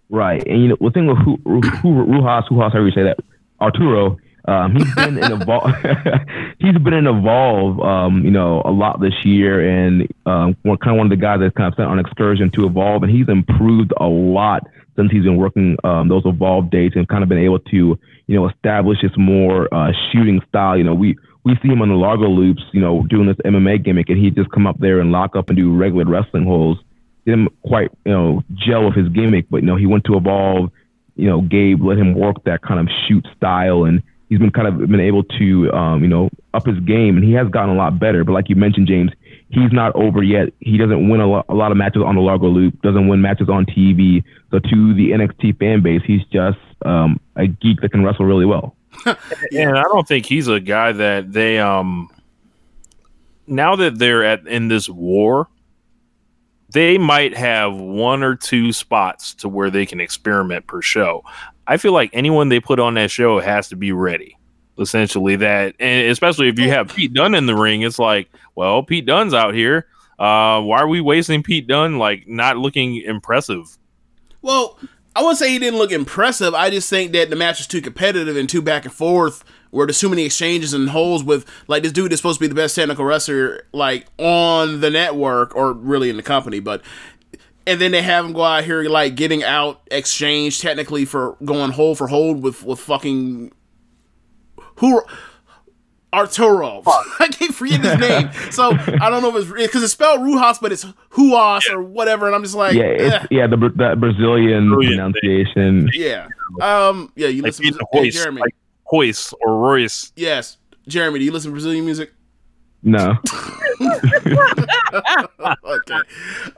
Right, and you know the thing with Ru- Ru- Ruas, Ruas, however you say that, Arturo, Um, he's been in evolve. he's been in evolve. Um, you know, a lot this year, and um, one, kind of one of the guys that's kind of sent on excursion to evolve, and he's improved a lot since he's been working um, those evolve dates and kind of been able to you know establish his more uh, shooting style. You know, we we see him on the Largo loops, you know, doing this MMA gimmick, and he just come up there and lock up and do regular wrestling holds. Didn't quite, you know, gel with his gimmick, but you know, he went to evolve. You know, Gabe let him work that kind of shoot style, and he's been kind of been able to, um, you know, up his game, and he has gotten a lot better. But like you mentioned, James, he's not over yet. He doesn't win a lot, a lot of matches on the Largo Loop, doesn't win matches on TV. So to the NXT fan base, he's just um, a geek that can wrestle really well. yeah, And I don't think he's a guy that they um now that they're at in this war, they might have one or two spots to where they can experiment per show. I feel like anyone they put on that show has to be ready. Essentially, that and especially if you have Pete Dunne in the ring, it's like, well, Pete Dunne's out here. Uh, why are we wasting Pete Dunne like not looking impressive? Well, I wouldn't say he didn't look impressive. I just think that the match was too competitive and too back and forth. Where there's too many exchanges and holes with like this dude is supposed to be the best technical wrestler like on the network or really in the company, but and then they have him go out here like getting out exchange technically for going hold for hold with with fucking who Arturo. I keep forgetting his name. So I don't know if it's because it's spelled Ruas, but it's Huas or whatever. And I'm just like, yeah, it's, eh. yeah, the, the Brazilian Brilliant. pronunciation. yeah. Um, yeah, you Like listen Pete to hey, Hoist, Jeremy. like Hoist or Royce. yes, Jeremy, do you listen to Brazilian music? No, okay.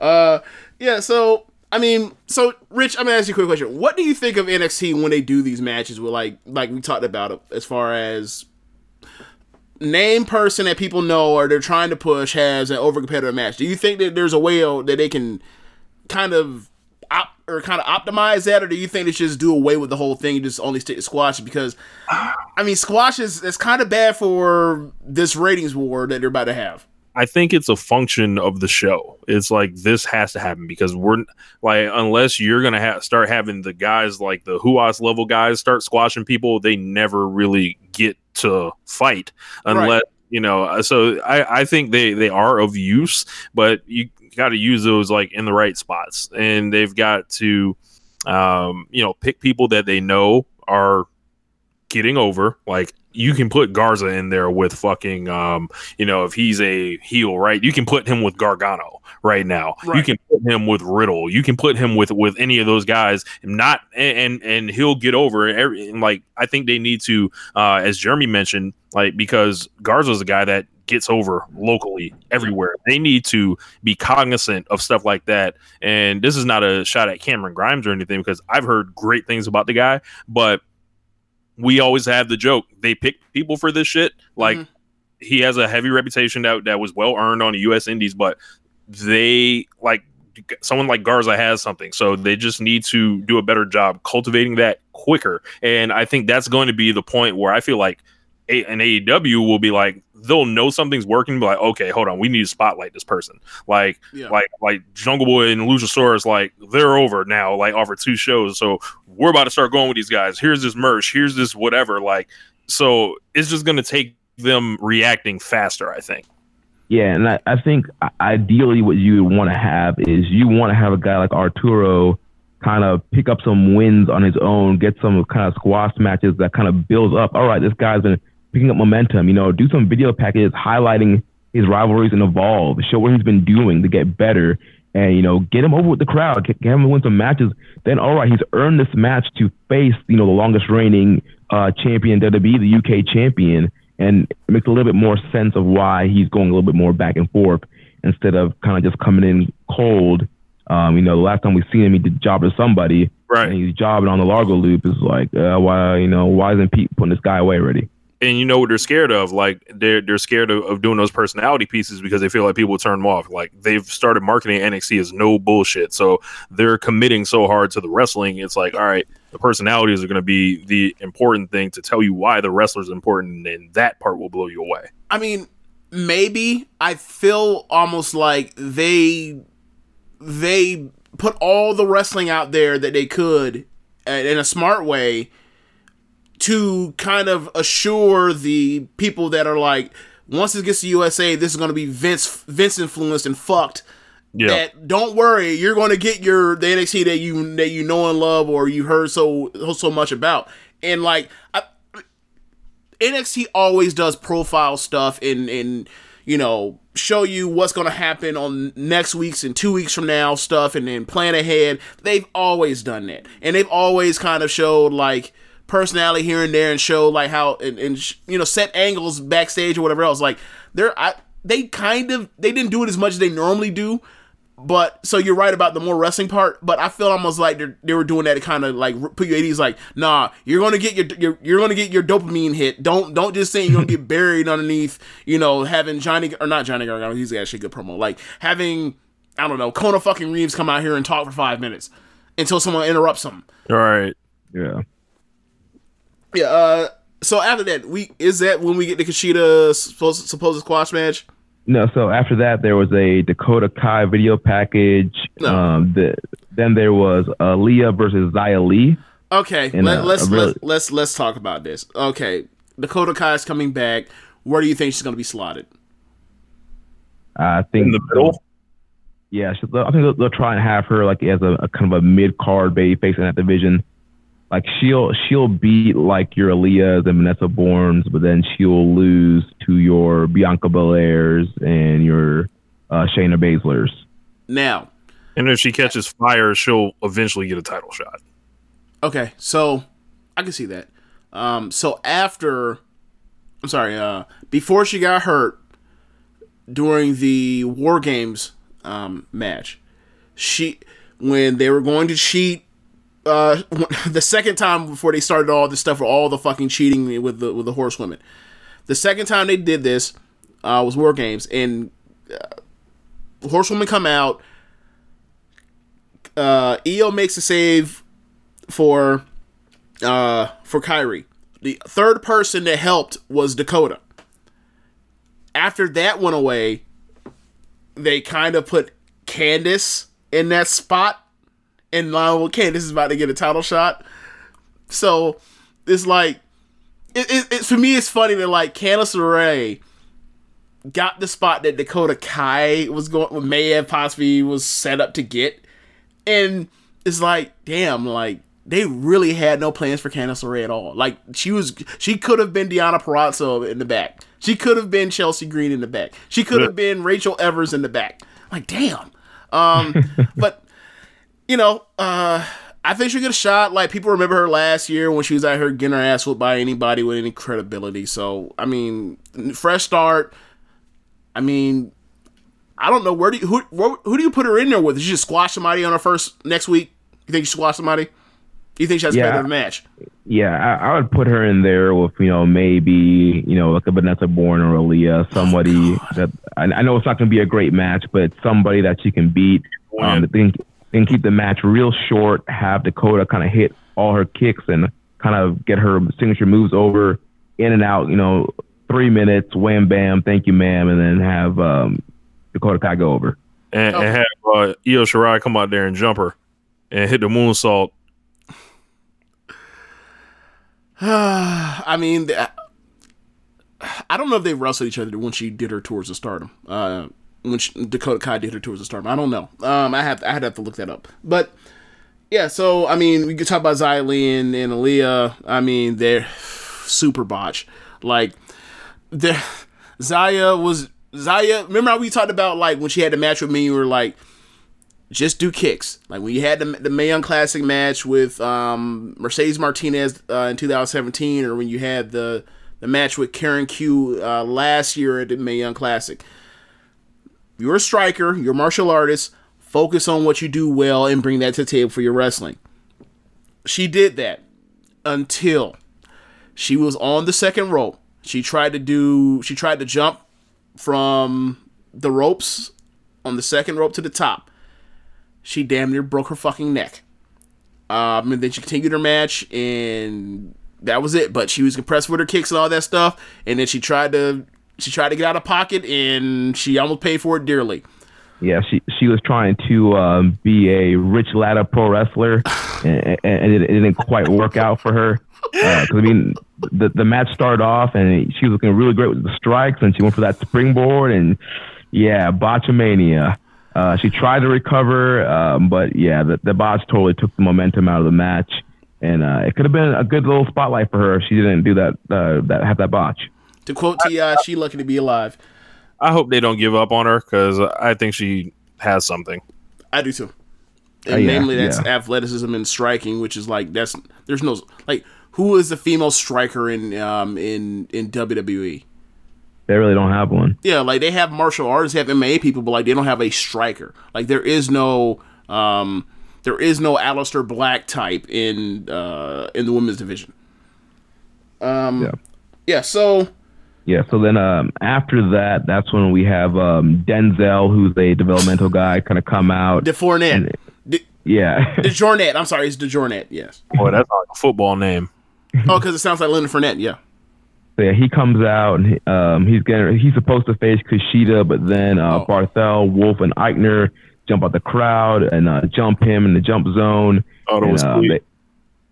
Uh, yeah. So I mean, so Rich, I'm gonna ask you a quick question. What do you think of NXT when they do these matches with like like we talked about it as far as name person that people know or they're trying to push has an over competitive match? Do you think that there's a way that they can kind of op- or kind of optimize that, or do you think they should just do away with the whole thing and just only stick to squash? Because I mean, squash is it's kind of bad for this ratings war that they're about to have. I think it's a function of the show. It's like this has to happen because we're like unless you're gonna ha- start having the guys like the Huas level guys start squashing people, they never really get to fight unless you know. uh, So I I think they they are of use, but you got to use those like in the right spots, and they've got to um you know pick people that they know are getting over like you can put Garza in there with fucking um you know if he's a heel right? You can put him with Gargano right now. You can put him with Riddle. You can put him with with any of those guys. And not and and, and he'll get over every, and like I think they need to uh as Jeremy mentioned like because Garza's a guy that gets over locally everywhere. They need to be cognizant of stuff like that. And this is not a shot at Cameron Grimes or anything because I've heard great things about the guy but we always have the joke. They pick people for this shit. Like Mhm. he has a heavy reputation that, that was well earned on the us indies but they like someone like garza has something. So they just need to do a better job cultivating that quicker. And i think that's going to be the point where i feel like a- an aew will be like they'll know something's working be like okay hold on we need to spotlight this person like Yeah. like like jungle boy and luchasaurus like they're over now like offer two shows so we're about to start going with these guys. Here's this merch. Here's this whatever. Like, so it's just going to take them reacting faster. I think. Yeah, and I, I think ideally what you would want to have is you want to have a guy like Arturo kind of pick up some wins on his own, get some kind of squash matches that kind of builds up. All right, this guy's been picking up momentum. You know, do some video packages highlighting his rivalries and evolve, show what he's been doing to get better, and you know, get him over with the crowd, get, get him to win some matches. Then, all right, he's earned this match to face you know the longest reigning uh, champion WWE, the UK champion, and it makes a little bit more sense of why he's going a little bit more back and forth instead of kind of just coming in cold. Um, you know, the last time we seen him, he did job to somebody, Right. and he's jobbing on the Largo loop. Is like, uh, why, you know, why isn't Pete putting this guy away already? And you know what they're scared of? Like they're they're scared of, of doing those personality pieces because they feel like people turn them off. Like they've started marketing NXT as no bullshit, so they're committing so hard to the wrestling. It's like, all right, the personalities are going to be the important thing to tell you why the wrestler's important, and that part will blow you away. I mean, maybe I feel almost like they they put all the wrestling out there that they could uh, in a smart way to kind of assure the people that are like, once it gets to USA, this is going to be Vince Vince influenced and fucked. Yeah. That don't worry, you're going to get your the NXT that you that you know and love or you heard so so much about. And like I, NXT always does profile stuff and and you know show you what's going to happen on next week's and two weeks from now stuff and then plan ahead. They've always done that, and they've always kind of showed like personality here and there and show like how and, and you know set angles backstage or whatever else. Like they're I they kind of they didn't do it as much as they normally do. But so you're right about the more wrestling part, but I feel almost like they were doing that to kind of like put you 80s like, nah, you're gonna get your, your you're gonna get your dopamine hit. Don't don't just say you're gonna get buried underneath, you know, having Johnny or not Johnny Gargano. He's actually a good promo. Like having I don't know Kona fucking Reeves come out here and talk for five minutes until someone interrupts him. All right. Yeah. Yeah. Uh. So after that, we is that when we get the Kushida supposed supposed squash match? No, so after that there was a Dakota Kai video package. No. Um, the, then there was uh, Leah versus Xia Li. Okay, let, uh, let's a really- let's let's let's talk about this. Okay, Dakota Kai is coming back. Where do you think she's going to be slotted? I think In the middle. Yeah, I think they'll, they'll try and have her like as a, a kind of a mid card baby face in that division. Like she'll she'll beat like your Aliyahs and Vanessa Bornes, but then she'll lose to your Bianca Belairs and your uh, Shayna Baszlers. Now, And if she catches fire, she'll eventually get a title shot. okay, so I can see that. Um, so after, I'm sorry, uh, before she got hurt during the War Games um, match, she when they were going to cheat. Uh, the second time before they started all this stuff with all the fucking cheating with the with the horsewomen, the second time they did this uh, was War Games, and uh, horsewomen come out. Uh, Io makes a save for uh for Kairi. The third person that helped was Dakota. After that went away, they kind of put Candice in that spot, and now well, Candice is about to get a title shot. So it's like, it, it, it for me, it's funny that like Candice LeRae got the spot that Dakota Kai was going, may have possibly was set up to get, and it's like, damn, like they really had no plans for Candice LeRae at all. Like she was, she could have been Deonna Purrazzo in the back. She could have been Chelsea Green in the back. She could have been Rachel Evers in the back. Like damn. Um, but you know, uh, I think she'll get a shot. Like people remember her last year when she was out here getting her ass whooped by anybody with any credibility. So I mean, fresh start. I mean, I don't know where do you who who, who do you put her in there with? Did you just squash somebody on her first next week? You think you squash somebody? You think she has to Yeah. play another match? Yeah, I, I would put her in there with you know maybe you know like a Vanessa Borne or Aliyah, somebody that I, I know it's not going to be a great match, but somebody that she can beat. Um, that can, can keep the match real short. Have Dakota kind of hit all her kicks and kind of get her signature moves over in and out. You know, three minutes, wham bam, thank you ma'am, and then have um, Dakota Kai go over. And, and have uh, Io Shirai come out there and jump her and hit the moonsault. I mean, I don't know if they wrestled each other when she did her tours of Stardom. Uh, when she, Dakota Kai did her tours of Stardom, I don't know. Um, I have I had to have to look that up. But yeah, so I mean, we could talk about Li and, and Aliyah. I mean, they're super botch. Like, the Xia was Xia. Remember how we talked about like when she had the match with me? You were like, just do kicks. Like when you had the, the Mae Young Classic match with um, Mercedes Martinez uh, in 2017, or when you had the the match with Karen Q uh, last year at the Mae Young Classic. You're a striker. You're a martial artist. Focus on what you do well and bring that to the table for your wrestling. She did that until she was on the second rope. She tried to do. She tried to jump from the ropes on the second rope to the top she damn near broke her fucking neck. Um, and then she continued her match, and that was it. But she was compressed with her kicks and all that stuff, and then she tried to she tried to get out of pocket, and she almost paid for it dearly. Yeah, she she was trying to um, be a rich ladder pro wrestler, and, and it, it didn't quite work out for her. Because I mean, the the match started off and she was looking really great with the strikes, and she went for that springboard, and yeah, botchamania. Uh, she tried to recover, um, but yeah, the, the botch totally took the momentum out of the match, and uh, it could have been a good little spotlight for her if she didn't do that. Uh, that have that botch. To quote Ti, she lucky to be alive. I hope they don't give up on her because I think she has something. I do too. And Uh, yeah, namely, that's yeah. athleticism and striking, which is like that's there's no like who is the female striker in um in in WWE? They really don't have one. Yeah, like they have martial artists, they have MMA people, but like they don't have a striker. Like there is no um there is no Aleister Black type in uh in the women's division. Um Yeah. yeah, so Yeah. So then um, after that, that's when we have um, Denzel, who's a developmental guy, kind of come out. De Fournette. De, Yeah. DeJournette. I'm sorry, it's DeJournette, yes. Boy, that's like a football name. Oh, because it sounds like Leonard Fournette, yeah. So yeah, he comes out and he- um, he's getting he's supposed to face Kushida, but then uh, Oh. Barthel, Wolfe, and Aichner jump out the crowd and uh, jump him in the jump zone. Oh, that And, was uh, sweet.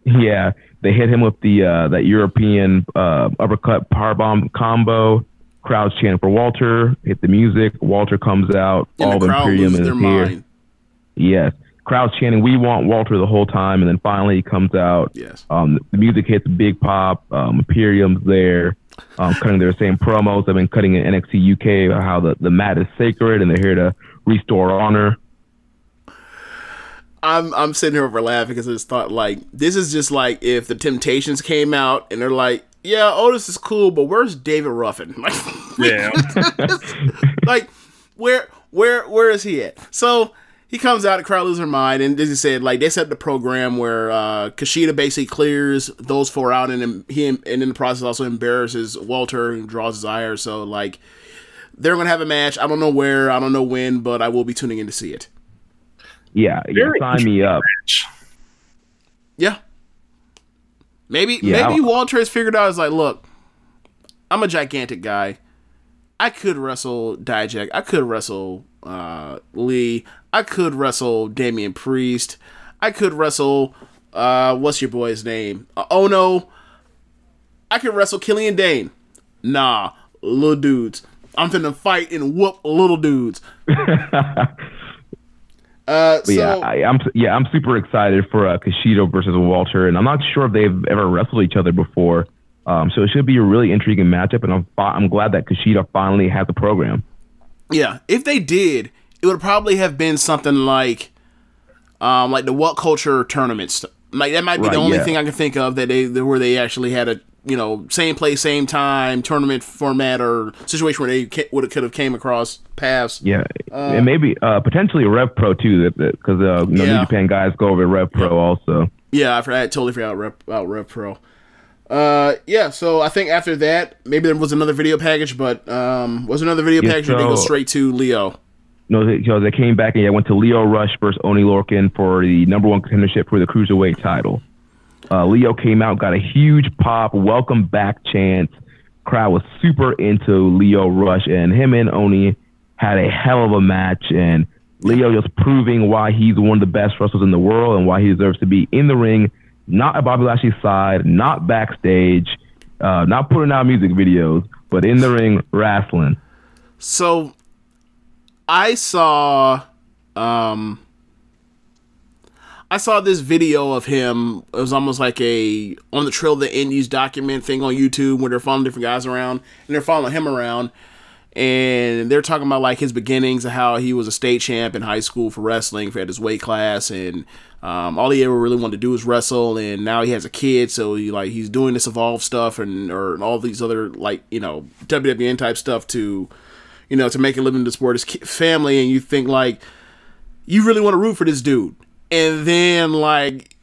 they- yeah, they hit him with the uh, that European uh, uppercut powerbomb combo. Crowd's chanting for Walter. Hit the music. Walter comes out. And all the crowd Imperium their here. mind. Yes. Crowd's chanting, "We want Walter" the whole time, and then finally he comes out. Yes. Um, the music hits, big pop. Um, Imperium's there, um, cutting their same promos. I've been cutting in NXT UK about how the, the mat is sacred and they're here to restore honor. I'm I'm sitting here over laughing because I just thought like this is just like if the Temptations came out and they're like, yeah, Otis is cool, but where's David Ruffin? Like, Yeah. like where where where is he at? So he comes out, the crowd loses their mind, and as he said, like they set the program where uh Kushida basically clears those four out, and he and in the process also embarrasses Walter and draws his ire. So like they're gonna have a match. I don't know where, I don't know when, but I will be tuning in to see it. Yeah, yeah Very sign me up. Yeah. Maybe Yeah, maybe Walter has figured out is like, look, I'm a gigantic guy. I could wrestle Dijak. I could wrestle uh, Lee. I could wrestle Damian Priest. I could wrestle uh, what's your boy's name? Uh, oh no. I could wrestle Killian Dain. Nah, little dudes. I'm finna fight and whoop little dudes. Uh, But so yeah, I, I'm yeah, I'm super excited for uh, Kushida versus Walter, and I'm not sure if they've ever wrestled each other before. Um, so it should be a really intriguing matchup, and I'm fi- I'm glad that Kushida finally has the program. Yeah, if they did, it would probably have been something like, um, like the what culture tournaments. Like that might be the only yeah. thing I can think of that they where they actually had a you know same place, same time tournament format or situation where they ca- would have could have came across paths. Yeah, and maybe uh, potentially Rev Pro too, because uh, you know, Yeah. New Japan guys go over Rev Pro also. Yeah, I, I totally forgot Rev, about Rev Pro. Uh, yeah, so I think after that, maybe there was another video package, but um, was another video Yeah, package or did they go straight to Lio? No, they, they came back and yeah, went to Lio Rush versus Oney Lorcan for the number one contendership for the cruiserweight title. Uh, Lio came out, got a huge pop, welcome back chant. Crowd was super into Lio Rush, and him and Oney had a hell of a match. And Lio just proving why he's one of the best wrestlers in the world and why he deserves to be in the ring, not at Bobby Lashley's side, not backstage, uh, not putting out music videos, but in the ring wrestling. So I saw um I saw this video of him. It was almost like a on the Trail of the Indies document thing on YouTube where they're following different guys around and they're following him around and they're talking about like his beginnings and how he was a state champ in high school for wrestling for his weight class and um, all he ever really wanted to do was wrestle and now he has a kid so he like he's doing this evolve stuff and or all these other like you know WWN type stuff to you know to make a living in the sport his family and you think like you really want to root for this dude and then like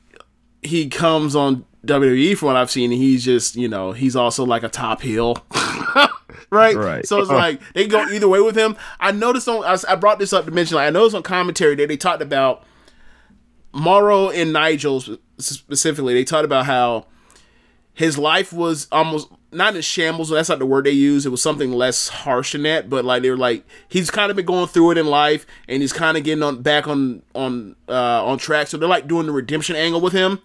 he comes on WWE from what I've seen and he's just you know he's also like a top heel. Right? Right. so it's like they go either way with him. I noticed on I, I brought this up to mention like I noticed on commentary that they talked about Mauro and Nigel specifically they talked about how his life was almost not in shambles. That's not the word they use. It was something less harsh than that. But like they were like he's kind of been going through it in life, and he's kind of getting on back on on uh, on track. So they're like doing the redemption angle with him.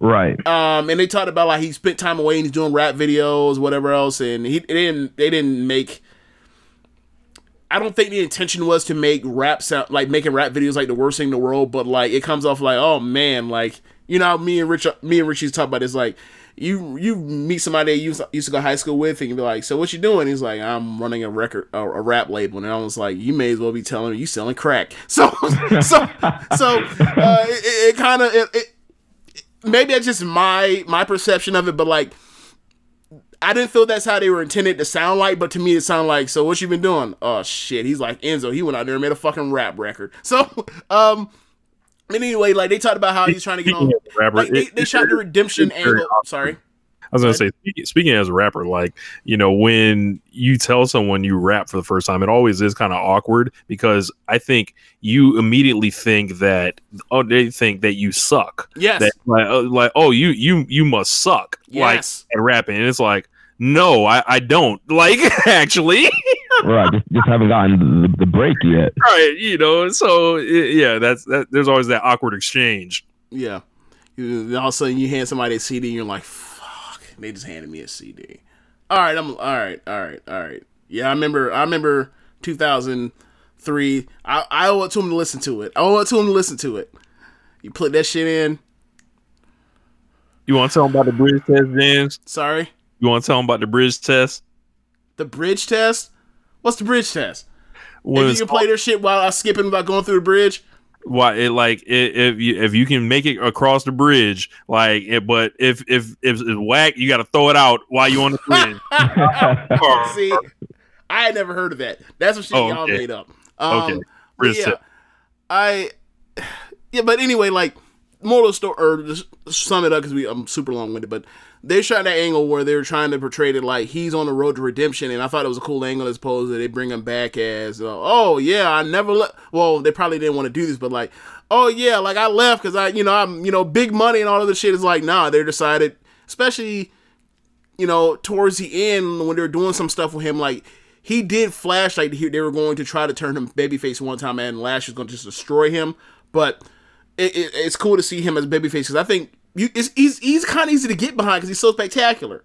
Right. Um, and they talked about like he spent time away and he's doing rap videos, whatever else, and he they didn't they didn't make. I don't think the intention was to make rap sound like making rap videos like the worst thing in the world, but like it comes off like, oh man, like you know, me and Rich, me and Rich used to talk about this. Like you you meet somebody you used, to go to high school with, and you be like, so what you doing? He's like, I'm running a record, a, a rap label, and I was like, you may as well be telling me you selling crack. So so so uh, it, it kind of it, it maybe that's just my my perception of it, but like I didn't feel that's how they were intended to sound like, but to me it sounded like, so what you been doing? Oh shit, he's like Enzo, he went out there and made a fucking rap record. So um and anyway, like they talked about how he's trying to get on rapper, like they, they shot the redemption angle. Sorry. I was gonna say, speaking, speaking as a rapper, like you know, when you tell someone you rap for the first time, it always is kind of awkward because I think you immediately think that oh, they think that you suck. Yes. That, like, uh, like oh, you you you must suck. Yes. Like at rapping, and it's like, no, I I don't. Like actually, right. Just, just haven't gotten the, the break yet. right? You know, so yeah, that's that. There's always that awkward exchange. Yeah. You- All of a sudden you hand somebody a CD and you're like, fuck, they just handed me a CD. All right, I'm all right, all right, all right. Yeah, I remember I remember 2003. I, I owe it to him to listen to it. I owe it to him to listen to it. You put that shit in. You want to tell him about the bridge test, James? Sorry? You want to tell him about the bridge test? The bridge test? What's the bridge test? When if you can play their shit while I'm skipping about going through the bridge. why it like i if you if you can make it across the bridge like it, but if if if it's whack you got to throw it out while you on the bridge See, I had never heard of that. That's what shit Oh, y'all okay. made up. Um, Okay. Bridge yeah. I yeah, but anyway, like moral story or just sum it up because we I'm super long winded, but they shot that angle where they were trying to portray it like he's on the road to redemption, and I thought it was a cool angle as opposed to they bring him back as uh, oh yeah, I never let. Well, they probably didn't want to do this, but like oh yeah, like I left because I you know I'm you know big money and all of this shit is like nah, they decided especially you know, towards the end when they were doing some stuff with him, like he did flash like he, they were going to try to turn him babyface one time, and Lash was going to just destroy him. But it, it, it's cool to see him as babyface because I think you, it's, he's he's kind of easy to get behind because he's so spectacular.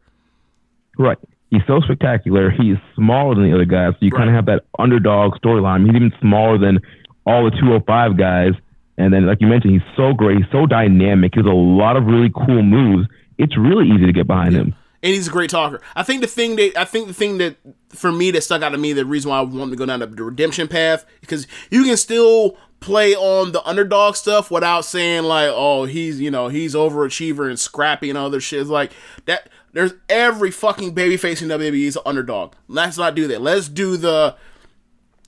Right. He's so spectacular. He's smaller than the other guys, so you kind of have that underdog storyline. He's even smaller than all the 205 guys. And then, like you mentioned, he's so great. He's so dynamic. He has a lot of really cool moves. It's really easy to get behind him. and he's a great talker. I think the thing that I think the thing that for me that stuck out to me, the reason why I wanted to go down the redemption path, because you can still play on the underdog stuff without saying like, oh, he's you know he's overachiever and scrappy and other shit. It's like that. There's every fucking babyface in WWE is an underdog. Let's not do that. Let's do the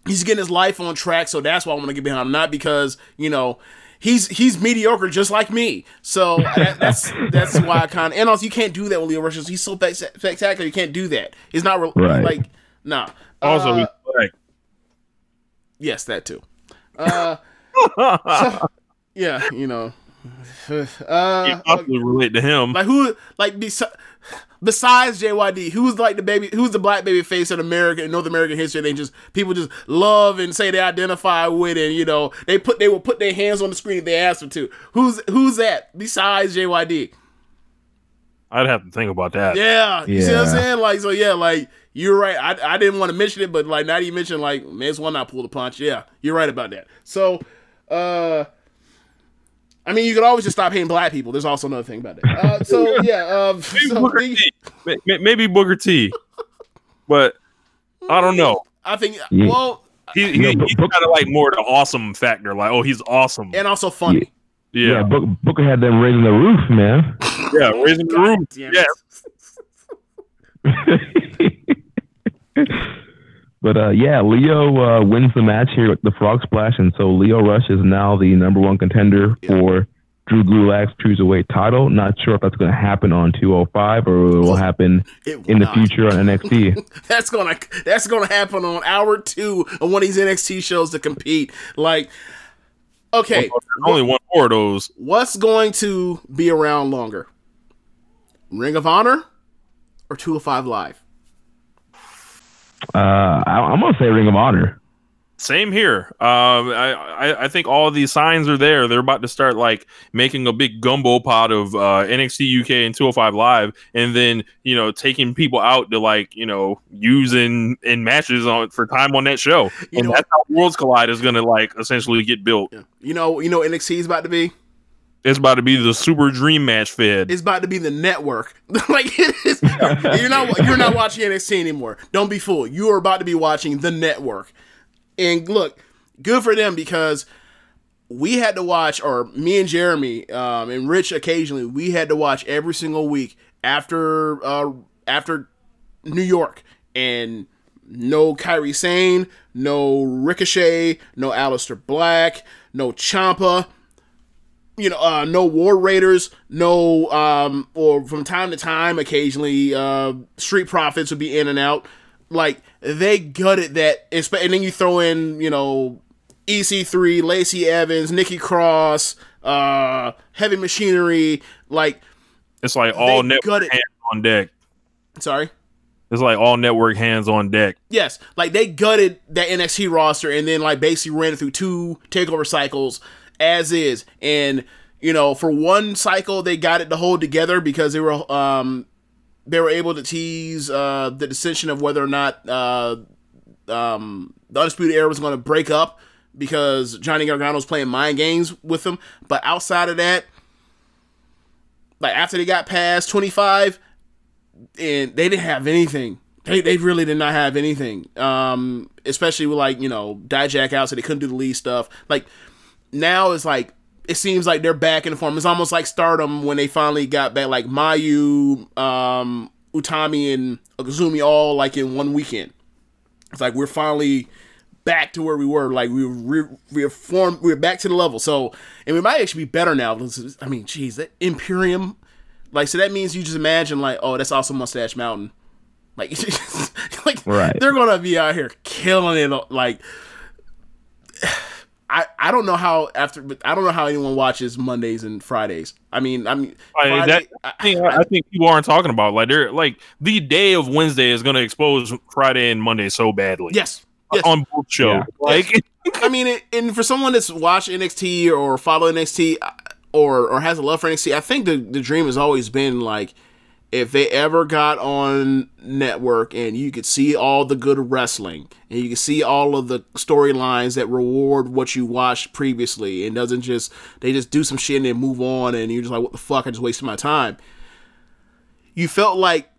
he's getting his life on track, so that's why I want to get behind him. Not because you know he's he's mediocre just like me. So that, that's that's why I kind of and also you can't do that with Lio Rush. He's so spectacular. You can't do that. He's not re- Right. like nah. also Uh, he's black. yes, that too. Uh, so- yeah, you know. Uh, you possibly relate to him like who like besi- besides JYD, who's like the baby who's the black baby face in American North American history they just people just love and say they identify with and you know they put they will put their hands on the screen if they ask them to. Who's who's that besides JYD? i'd have to think about that Yeah. You see what I'm Yeah. saying? Like so yeah, like you're right. I, I didn't want to mention it, but like now that you mentioned like may as well not pull the punch. Yeah, you're right about that. So uh I mean, you could always just stop hating black people. There's also another thing about that. Uh, so yeah, um, maybe, so booker the- t May- may- maybe booker t but i don't know I think Yeah. well, he, he, Yeah, he's but kind of like more the awesome factor like oh he's awesome and also funny. Yeah, yeah Book, Booker had them raising the roof, man. yeah raising the roof. Yeah it. but uh, yeah, Lio uh, wins the match here with the Frog Splash, and so Lio Rush is now the number one contender for Drew Gulak's cruiserweight title. Not sure if that's going to happen on 205 or it will happen It will in the not. future on NXT. That's gonna that's gonna happen on hour two of one of these NXT shows to compete. Like, okay, There's only one more of those what's going to be around longer? Ring of Honor or 205 Live? Uh, I, I'm going to say Ring of Honor. Same here. Um, I, I, I think all of these signs are there. They're about to start like making a big gumbo pot of uh, NXT UK and 205 Live, and then you know taking people out to like you know using in matches on for time on that show. You and know- that's how Worlds Collide is going to like essentially get built. You know, you know, NXT is about to be. It's about to be the Super Dream Match Fed. It's about to be the network. like it is. You're not. You're not watching NXT anymore. Don't be fooled. You are about to be watching the network. And look, good for them because we had to watch, or me and Jeremy um, and Rich occasionally, we had to watch every single week after uh, after New York and no Kairi Sane, no Ricochet, no Aleister Black, no Ciampa, you know, uh, no War Raiders, no, um, or from time to time, occasionally, uh, Street Profits would be in and out. Like they gutted that, and then you throw in, you know, EC3, Lacey Evans, Nikki Cross, uh, Heavy Machinery, like It's like all network hands on deck. sorry. It's like all network hands on deck. Yes, like they gutted that NXT roster and then like basically ran it through two takeover cycles as is. And you know, for one cycle they got it to hold together because they were um they were able to tease uh the decision of whether or not uh um the Undisputed Era was going to break up because Johnny Gargano was playing mind games with them. But outside of that, like after they got past 25, and they didn't have anything. They, they really did not have anything. Um, especially with like you know Dijak out, so they couldn't do the lead stuff. Like now it's like it seems like they're back in form. It's almost like Stardom when they finally got back, like Mayu, um, Utami, and Okazumi all like in one weekend. It's like we're finally back to where we were. Like we re- reformed, we're back to the level. So, and we might actually be better now. I mean, geez, that Imperium, like, so that means you just imagine, like, oh, that's also Mustache Mountain. Like, like Right. they're gonna be out here killing it. Like, I I don't know how after, I don't know how anyone watches Mondays and Fridays. I mean, I mean, I, Friday- that, I, think, I think people aren't talking about like they're like the day of Wednesday is going to expose Friday and Monday so badly. yes, yes. on both shows. Yeah. Like I mean, and for someone that's watched NXT or follow NXT uh, or or has a love for NXT, I think the the dream has always been like if they ever got on network and you could see all the good wrestling and you could see all of the storylines that reward what you watched previously and doesn't just they just do some shit and then move on and you're just like what the fuck I just wasted my time. You felt like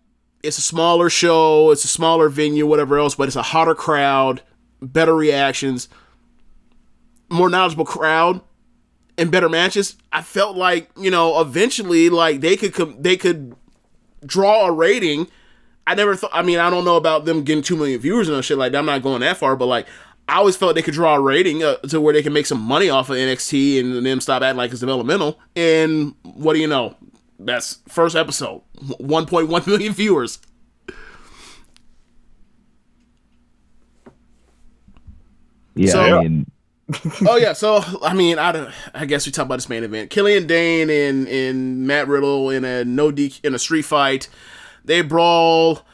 it's a smaller show, it's a smaller venue, whatever else, but it's a hotter crowd, better reactions more knowledgeable crowd and better matches, I felt like you know eventually like they could com- they could draw a rating. I never thought. I mean, I don't know about them getting two million viewers and shit like that. I'm not going that far, but like I always felt they could draw a rating uh, to where they can make some money off of NXT and them stop acting like it's developmental. And what do you know? That's first episode, 1.1 million viewers. Yeah, So- I mean, oh yeah, so I mean, I I guess we talk about this main event. Killian Dain and and Matt Riddle in a no D in a street fight. They brawl.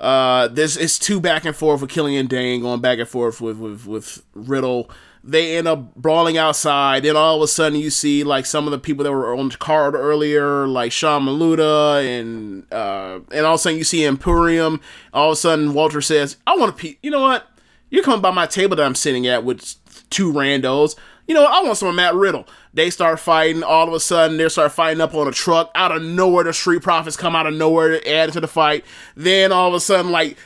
Uh, this is two back and forth with Killian Dain going back and forth with with with Riddle. They end up brawling outside. Then all of a sudden, you see like some of the people that were on the card earlier, like Sean Maluta, and uh, and all of a sudden you see Imperium. All of a sudden, Walter says, "I want to pe You know what? You're coming by my table that I'm sitting at with two randos. You know. I want some of Matt Riddle. They start fighting. All of a sudden, they start fighting up on a truck. Out of nowhere, the Street Profits come out of nowhere to add to the fight. Then all of a sudden, like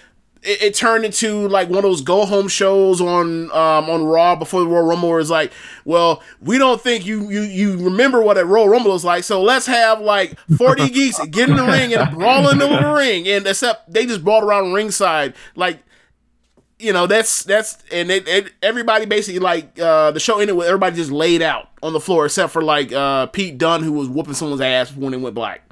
it, it turned into like one of those go home shows on um, on Raw before the Royal Rumble. Where it's like, well, we don't think you you you remember what a Royal Rumble is like, so let's have like forty geeks get in the ring and brawl into the ring. And except they just brawled around ringside like you know that's that's and it, it, everybody basically like uh the show ended with everybody just laid out on the floor except for like uh Pete Dunn who was whooping someone's ass when it went black.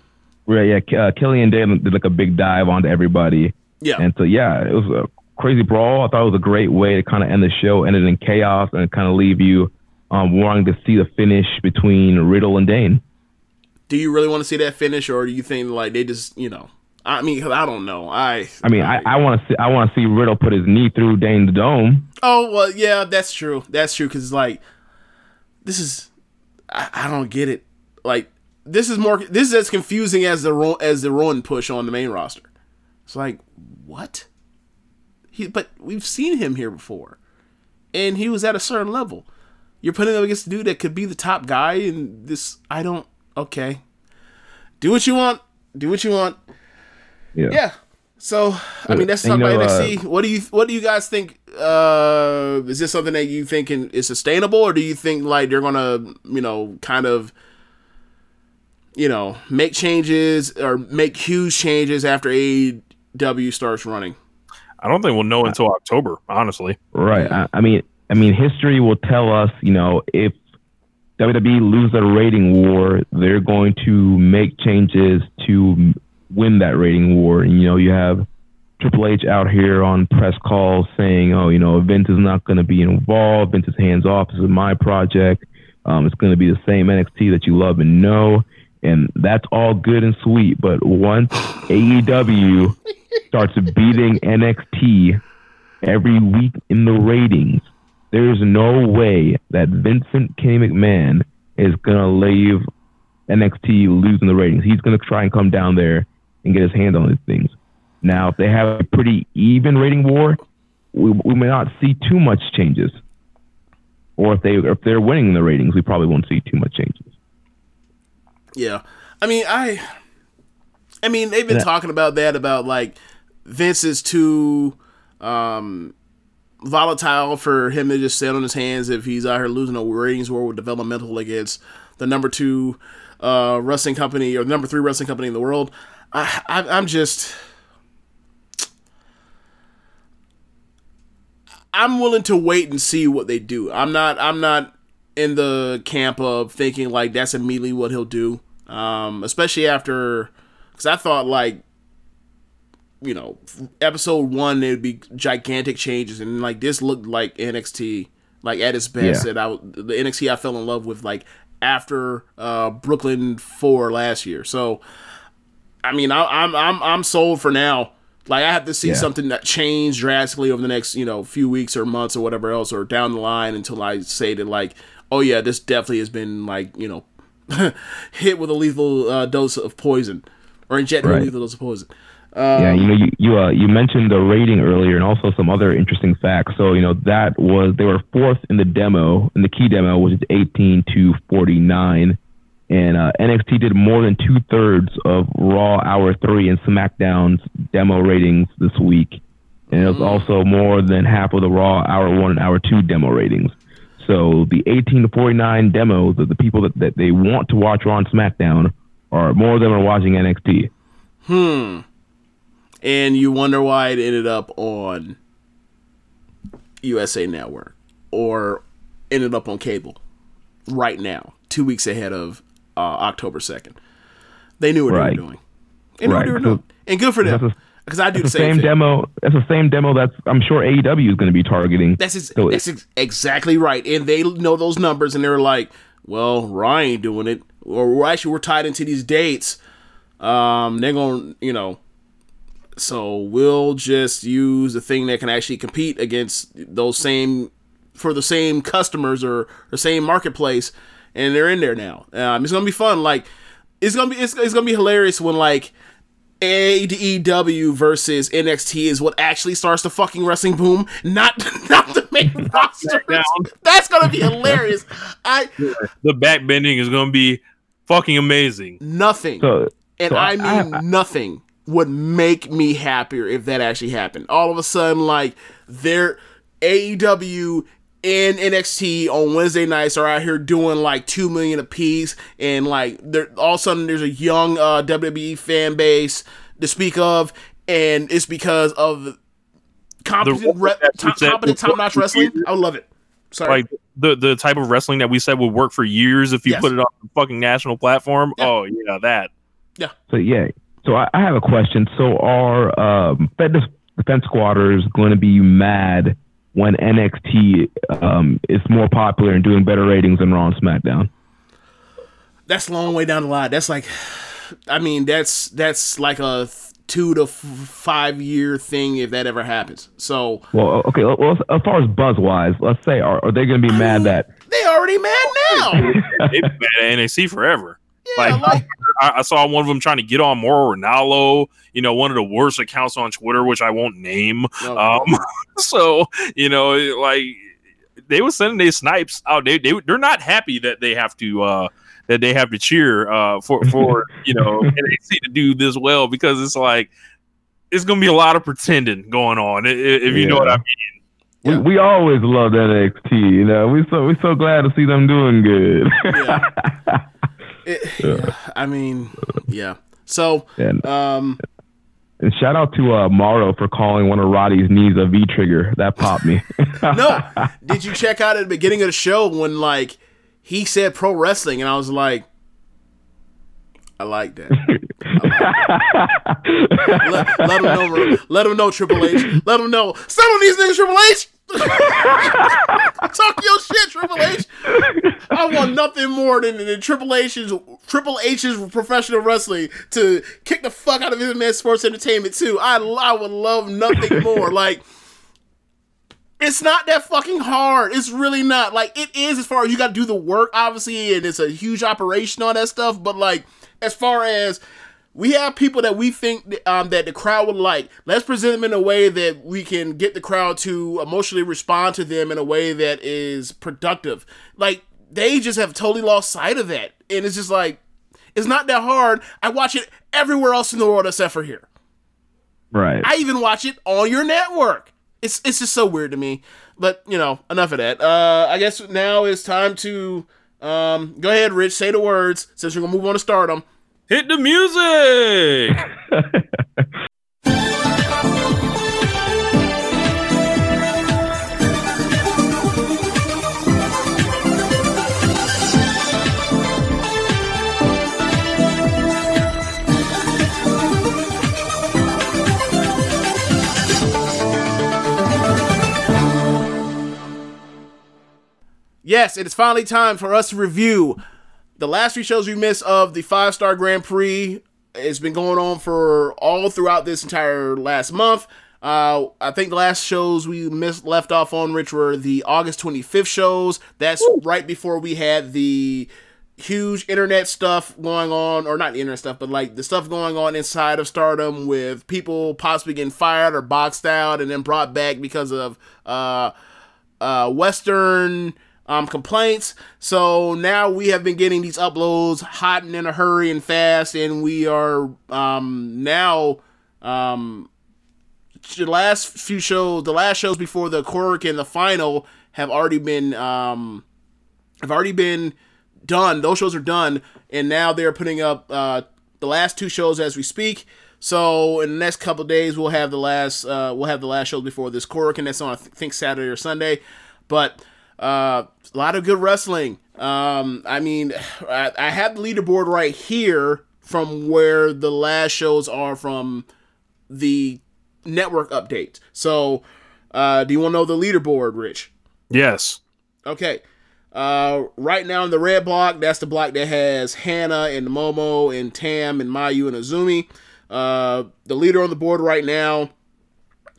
right, yeah, uh, Killian Dain did like a big dive onto everybody. Yeah. And so, yeah, it was a crazy brawl. I thought it was a great way to kind of end the show, ended in chaos, and kind of leave you um, wanting to see the finish between Riddle and Dain. Do you really want to see that finish or do you think like they just you know I mean, 'cause I don't know. I I mean, I, I want to see I want to see Riddle put his knee through Dain the Dome. Oh well, yeah, that's true. That's true because like this is I, I don't get it. Like this is more this is as confusing as the as the Rowan push on the main roster. It's like what? He but we've seen him here before, and he was at a certain level. You're putting him against a dude that could be the top guy, and this I don't. Okay, do what you want. Do what you want. Yeah. Yeah. So I mean, that's And, talk you about know, uh, what do you What do you guys think? Uh, is this something that you think can, is sustainable, or do you think like they're gonna, you know, kind of, you know, make changes or make huge changes after AEW starts running? I don't think we'll know until October, honestly. Right. I, I mean, I mean, history will tell us, you know, if WWE lose the rating war, they're going to make changes to win that rating war. And you know, you have Triple H out here on press calls saying, "Oh, you know, Vince is not going to be involved. Vince is hands off. This is my project. Um, it's going to be the same NXT that you love and know." And that's all good and sweet, but once AEW starts beating NXT every week in the ratings, there's no way that Vincent Kenny McMahon is gonna leave NXT losing the ratings. He's gonna try and come down there and get his hand on these things. Now, if they have a pretty even rating war, we, we may not see too much changes. Or if they if they're winning the ratings, we probably won't see too much changes. Yeah, I mean, I, I mean, they've been Yeah. talking about that about like Vince is too um, volatile for him to just sit on his hands if he's out here losing a ratings war with developmental against the number two uh, wrestling company or the number three wrestling company in the world. I, I I'm just. I'm willing to wait and see what they do. I'm not. I'm not in the camp of thinking like that's immediately what he'll do. Um, especially after, because I thought like, you know, episode one there'd be gigantic changes, and like this looked like NXT, like at its best. Yeah. And I the NXT I fell in love with like after uh, Brooklyn four last year. So, I mean, I, I'm I'm I'm sold for now. Like I have to see Yeah. something that change drastically over the next you know few weeks or months or whatever else or down the line until I say that like oh yeah this definitely has been like you know hit with a lethal uh, dose of poison or injected with a lethal dose of poison. yeah, you know, you you, uh, you mentioned the rating earlier, and also some other interesting facts. So you know that was they were fourth in the demo, in the key demo, which is 18 to 49, and uh, NXT did more than two thirds of Raw Hour Three and SmackDown's demo ratings this week, and it was also more than half of the Raw Hour One and Hour Two demo ratings. So the 18 to 49 demos of the people that, that they want to watch Raw and SmackDown are more than are watching NXT. Hmm. And you wonder why it ended up on USA Network or ended up on cable right now, two weeks ahead of uh, October 2nd. They knew what Right. they were doing. They knew what Right. they were doing. And good for them. Because I do the That's the same, same demo. That's the same demo that's I'm sure AEW is going to be targeting. That's ex- So that's ex- exactly right, and they know those numbers, and they're like, "Well, Ryan doing it, or we're actually we're tied into these dates. Um, they're gonna, you know, so we'll just use the thing that can actually compete against those same for the same customers or the same marketplace, and they're in there now. Um, it's gonna be fun. Like, it's gonna be it's, it's gonna be hilarious when like." AEW versus NXT is what actually starts the fucking wrestling boom, not not the main roster. That's gonna be hilarious. I The back bending is going to be fucking amazing. nothing, So, and so I mean nothing, would make me happier if that actually happened. All of a sudden, like they're AEW and NXT on Wednesday nights are out here doing like two million a piece, and like there all of a sudden there's a young uh, WWE fan base to speak of, and it's because of competent, re- top, competent top notch wrestling. I love it. Sorry, Like the the type of wrestling that we said would work for years if you Yes. put it on the fucking national platform. Yeah. Oh yeah, that. Yeah. So yeah. So I, I have a question. So are um, Fed Defense Squatters going to be mad when NXT um, is more popular and doing better ratings than Raw and SmackDown? that's a long way down the line. That's like, I mean, that's that's like a two to f- five year thing if that ever happens. So Well, okay. Well, as far as buzz wise, let's say, are, are they going to be mad that? they already mad now. They've been at NXT forever. Yeah, like, like- I, I saw one of them trying to get on Mauro Ranallo, you know, one of the worst accounts on Twitter, which I won't name. No. Um, so you know, like they were sending their snipes out. They they they're not happy that they have to uh that they have to cheer uh for for you know NXT to do this well because it's like it's gonna be a lot of pretending going on i- i- if you know what I Yeah. mean. We, we always loved NXT. You know, we so we so glad to see them doing good. It- I mean, yeah. So, And- um, and shout out to uh, Mauro for calling one of Roddy's knees a V trigger. That popped me. no, did you check out at the beginning of the show when like he said pro wrestling and I was like, I like that. let, let him know. Let him know. Triple H. Let him know. Some of these niggas, Triple H. Talk your shit, Triple H. I want nothing more than, than Triple H's Triple H's professional wrestling to kick the fuck out of his man sports entertainment too. I I would love nothing more. Like it's not that fucking hard. It's really not. Like it is as far as you got to do the work, obviously, and it's a huge operation on that stuff. But like as far as we have people that we think um, that the crowd would like. Let's present them in a way that we can get the crowd to emotionally respond to them in a way that is productive. Like they just have totally lost sight of that, and it's just like it's not that hard. I watch it everywhere else in the world except for here. right. I even watch it on your network. It's it's just so weird to me. But you know, enough of that. Uh, I guess now it's time to um, go ahead, Rich. Say the words since we're gonna move on to Stardom. Hit the music. Yes, it is finally time for us to review the last three shows we missed of the five star Grand Prix. It's been going on for all throughout this entire last month. Uh, I think the last shows we missed left off on, Rich, were the August 25th shows. That's right before we had the huge internet stuff going on, or not the internet stuff, but like the stuff going on inside of Stardom with people possibly getting fired or boxed out and then brought back because of uh, uh, Western um, complaints. So now we have been getting these uploads hot and in a hurry and fast, and we are um, now um, the last few shows, the last shows before the Cork and the final have already been um, have already been done. Those shows are done, and now they're putting up uh, the last two shows as we speak. So in the next couple days, we'll have the last uh, we'll have the last shows before this Cork, and that's on I th- think Saturday or Sunday. But uh, a lot of good wrestling. Um, I mean, I, I have the leaderboard right here from where the last shows are from the network updates. So, uh, do you want to know the leaderboard, Rich? yes. Okay. Uh, right now in the red block, that's the block that has Hana and Momo and Tam and Mayu and Azumi. Uh, the leader on the board right now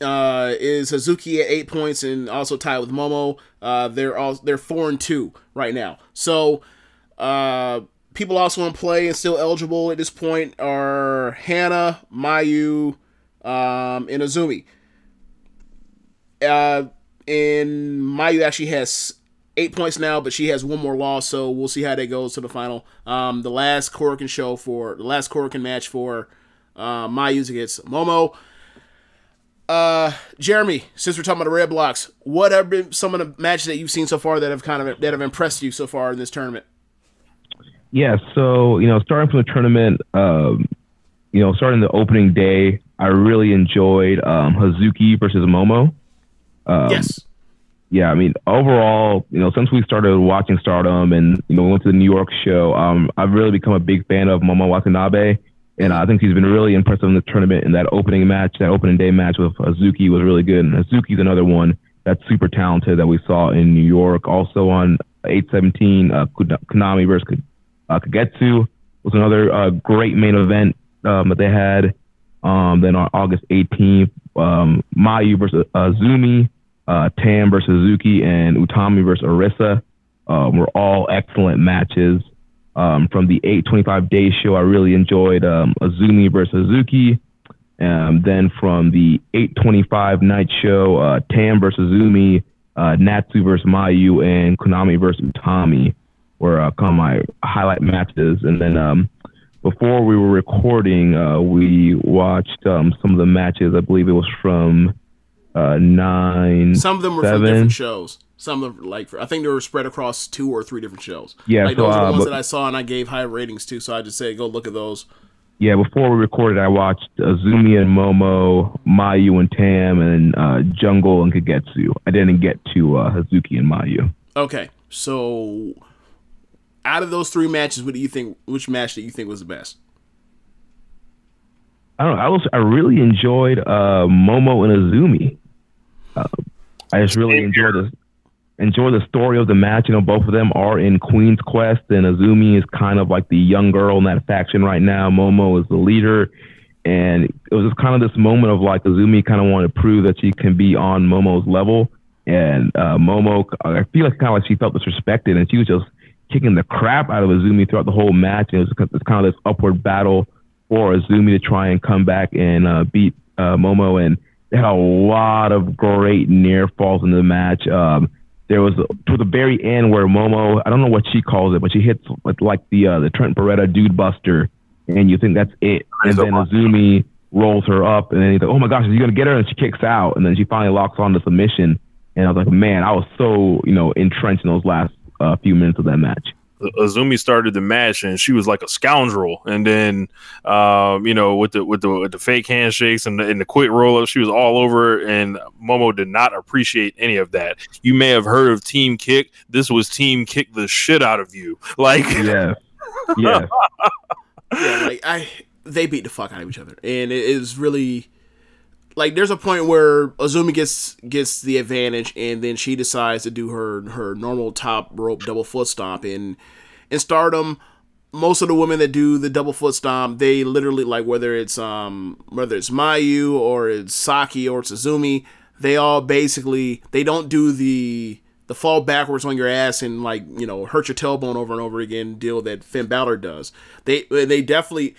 uh, is Hazuki at eight points and also tied with Momo. Uh, they're all they're four and two right now. So uh, people also in play and still eligible at this point are Hana, Mayu, um, and Azumi. Uh, and Mayu actually has eight points now, but she has one more loss, so we'll see how that goes to the final. Um, the last Korakuen show for the last Korakuen match for uh, Mayu's against Momo. Uh, Jeremy, since we're talking about the red blocks, what have been some of the matches that you've seen so far that have kind of that have impressed you so far in this tournament? Yeah, so you know, starting from the tournament, um, you know, starting the opening day, I really enjoyed um, Hazuki versus Momo. Um, yes. Yeah, I mean, overall, you know, since we started watching Stardom and you know we went to the New York show, um, I've really become a big fan of Momo Watanabe, and I think he's been really impressive in the tournament. And that opening match, that opening day match with Hazuki was really good. And Hazuki's another one that's super talented that we saw in New York. Also on 817, uh, Konami versus uh, Kagetsu was another uh, great main event um, that they had. Um, then on August 18th, um, Mayu versus uh, Zumi, uh, Tam versus Suzuki, and Utami versus Arisa um, were all excellent matches. Um, from the 825 day show, I really enjoyed um, Azumi versus Suzuki. Um, then from the 825 night show, uh, Tam versus Zumi, uh, Natsu versus Mayu, and Konami versus Utami were uh, kind of my highlight matches. And then um, before we were recording, uh, we watched um, some of the matches. I believe it was from uh, nine. Some of them were seven. from different shows. Some of them, like, I think they were spread across two or three different shows. Yeah, like so, those are uh, the ones but- that I saw and I gave high ratings to. So I just say go look at those. Yeah, before we recorded, I watched Azumi and Momo, Mayu and Tam, and uh, Jungle and Kagetsu. I didn't get to uh, Hazuki and Mayu. Okay, so out of those three matches, what do you think? Which match do you think was the best? I don't know. I was I really enjoyed uh, Momo and Azumi. Uh, I just really enjoyed the enjoy the story of the match. You know, both of them are in Queen's Quest, and Azumi is kind of like the young girl in that faction right now. Momo is the leader, and it was just kind of this moment of like Azumi kind of wanted to prove that she can be on Momo's level, and uh, Momo, I feel like kind of like she felt disrespected, and she was just kicking the crap out of Azumi throughout the whole match. And it was it's kind of this upward battle for Azumi to try and come back and uh, beat uh, Momo, and they had a lot of great near falls in the match. Um, there was to the very end where Momo, I don't know what she calls it, but she hits with like the uh, the Trent Beretta Dude Buster, and you think that's it, and then Azumi rolls her up, and then he's like, "Oh my gosh, is he gonna get her?" And she kicks out, and then she finally locks on the submission. And I was like, "Man, I was so you know entrenched in those last uh, few minutes of that match." Azumi started the match and she was like a scoundrel, and then um, you know with the with the with the fake handshakes and the, and the quick roll up, she was all over. And Momo did not appreciate any of that. You may have heard of Team Kick. This was Team Kick the shit out of you. Like yeah, yeah. yeah, like I they beat the fuck out of each other, and it is really like there's a point where Azumi gets gets the advantage, and then she decides to do her her normal top rope double foot stomp. And in Stardom, most of the women that do the double foot stomp, they literally like whether it's um whether it's Mayu or it's Saki or it's Azumi, they all basically they don't do the the fall backwards on your ass and like you know hurt your tailbone over and over again deal that Finn Balor does. They they definitely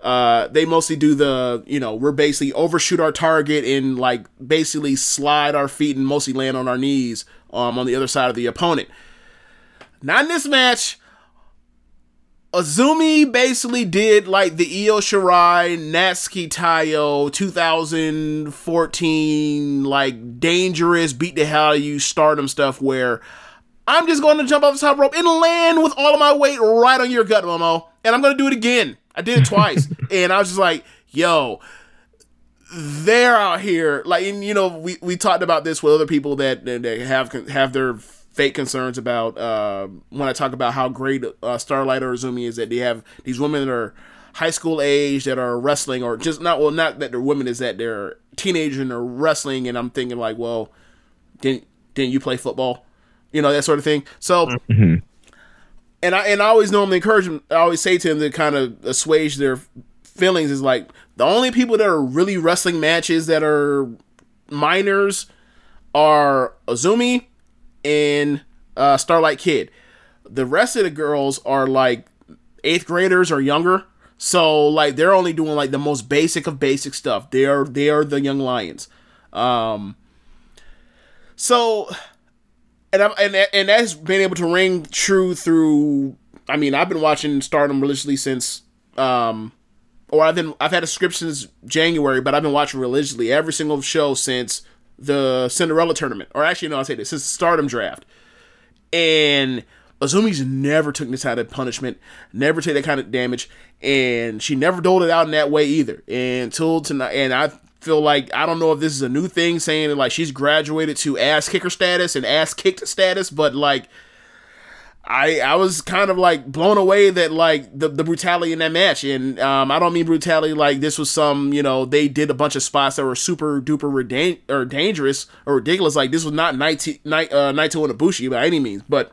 uh, they mostly do the you know we're basically overshoot our target and like basically slide our feet and mostly land on our knees um, on the other side of the opponent. Not in this match. Azumi basically did like the Io Shirai Natsuki Taiyo 2014 like dangerous beat the hell out of you stardom stuff where I'm just going to jump off the top rope and land with all of my weight right on your gut, Momo. And I'm going to do it again. I did it twice. and I was just like, yo, they're out here. Like, and, you know, we, we talked about this with other people that, that have have their fake concerns about uh, when I talk about how great uh, Starlight or Azumi is that they have these women that are high school age that are wrestling or just not, well, not that they're women, is that they're teenagers and they're wrestling. And I'm thinking, like, well, didn't, didn't you play football? You know, that sort of thing. So, and I and I always normally encourage them. I always say to them to kind of assuage their feelings is like the only people that are really wrestling matches that are minors are Azumi and uh, Starlight Kid. The rest of the girls are like eighth graders or younger. So like they're only doing like the most basic of basic stuff. They are they are the young lions. Um so and I'm, and and that's been able to ring true through. I mean, I've been watching Stardom religiously since, um, or I've been I've had a subscription since January, but I've been watching religiously every single show since the Cinderella tournament, or actually, no, I'll say this since the Stardom draft. And Azumi's never took this kind of punishment, never take that kind of damage, and she never doled it out in that way either. until tonight, and I feel like I don't know if this is a new thing saying that like she's graduated to ass kicker status and ass kicked status, but like I I was kind of like blown away that like the, the brutality in that match, and um, I don't mean brutality like this was some you know they did a bunch of spots that were super duper redan- or dangerous or ridiculous. Like this was not Naito Night uh, Naito and Ibushi by any means, but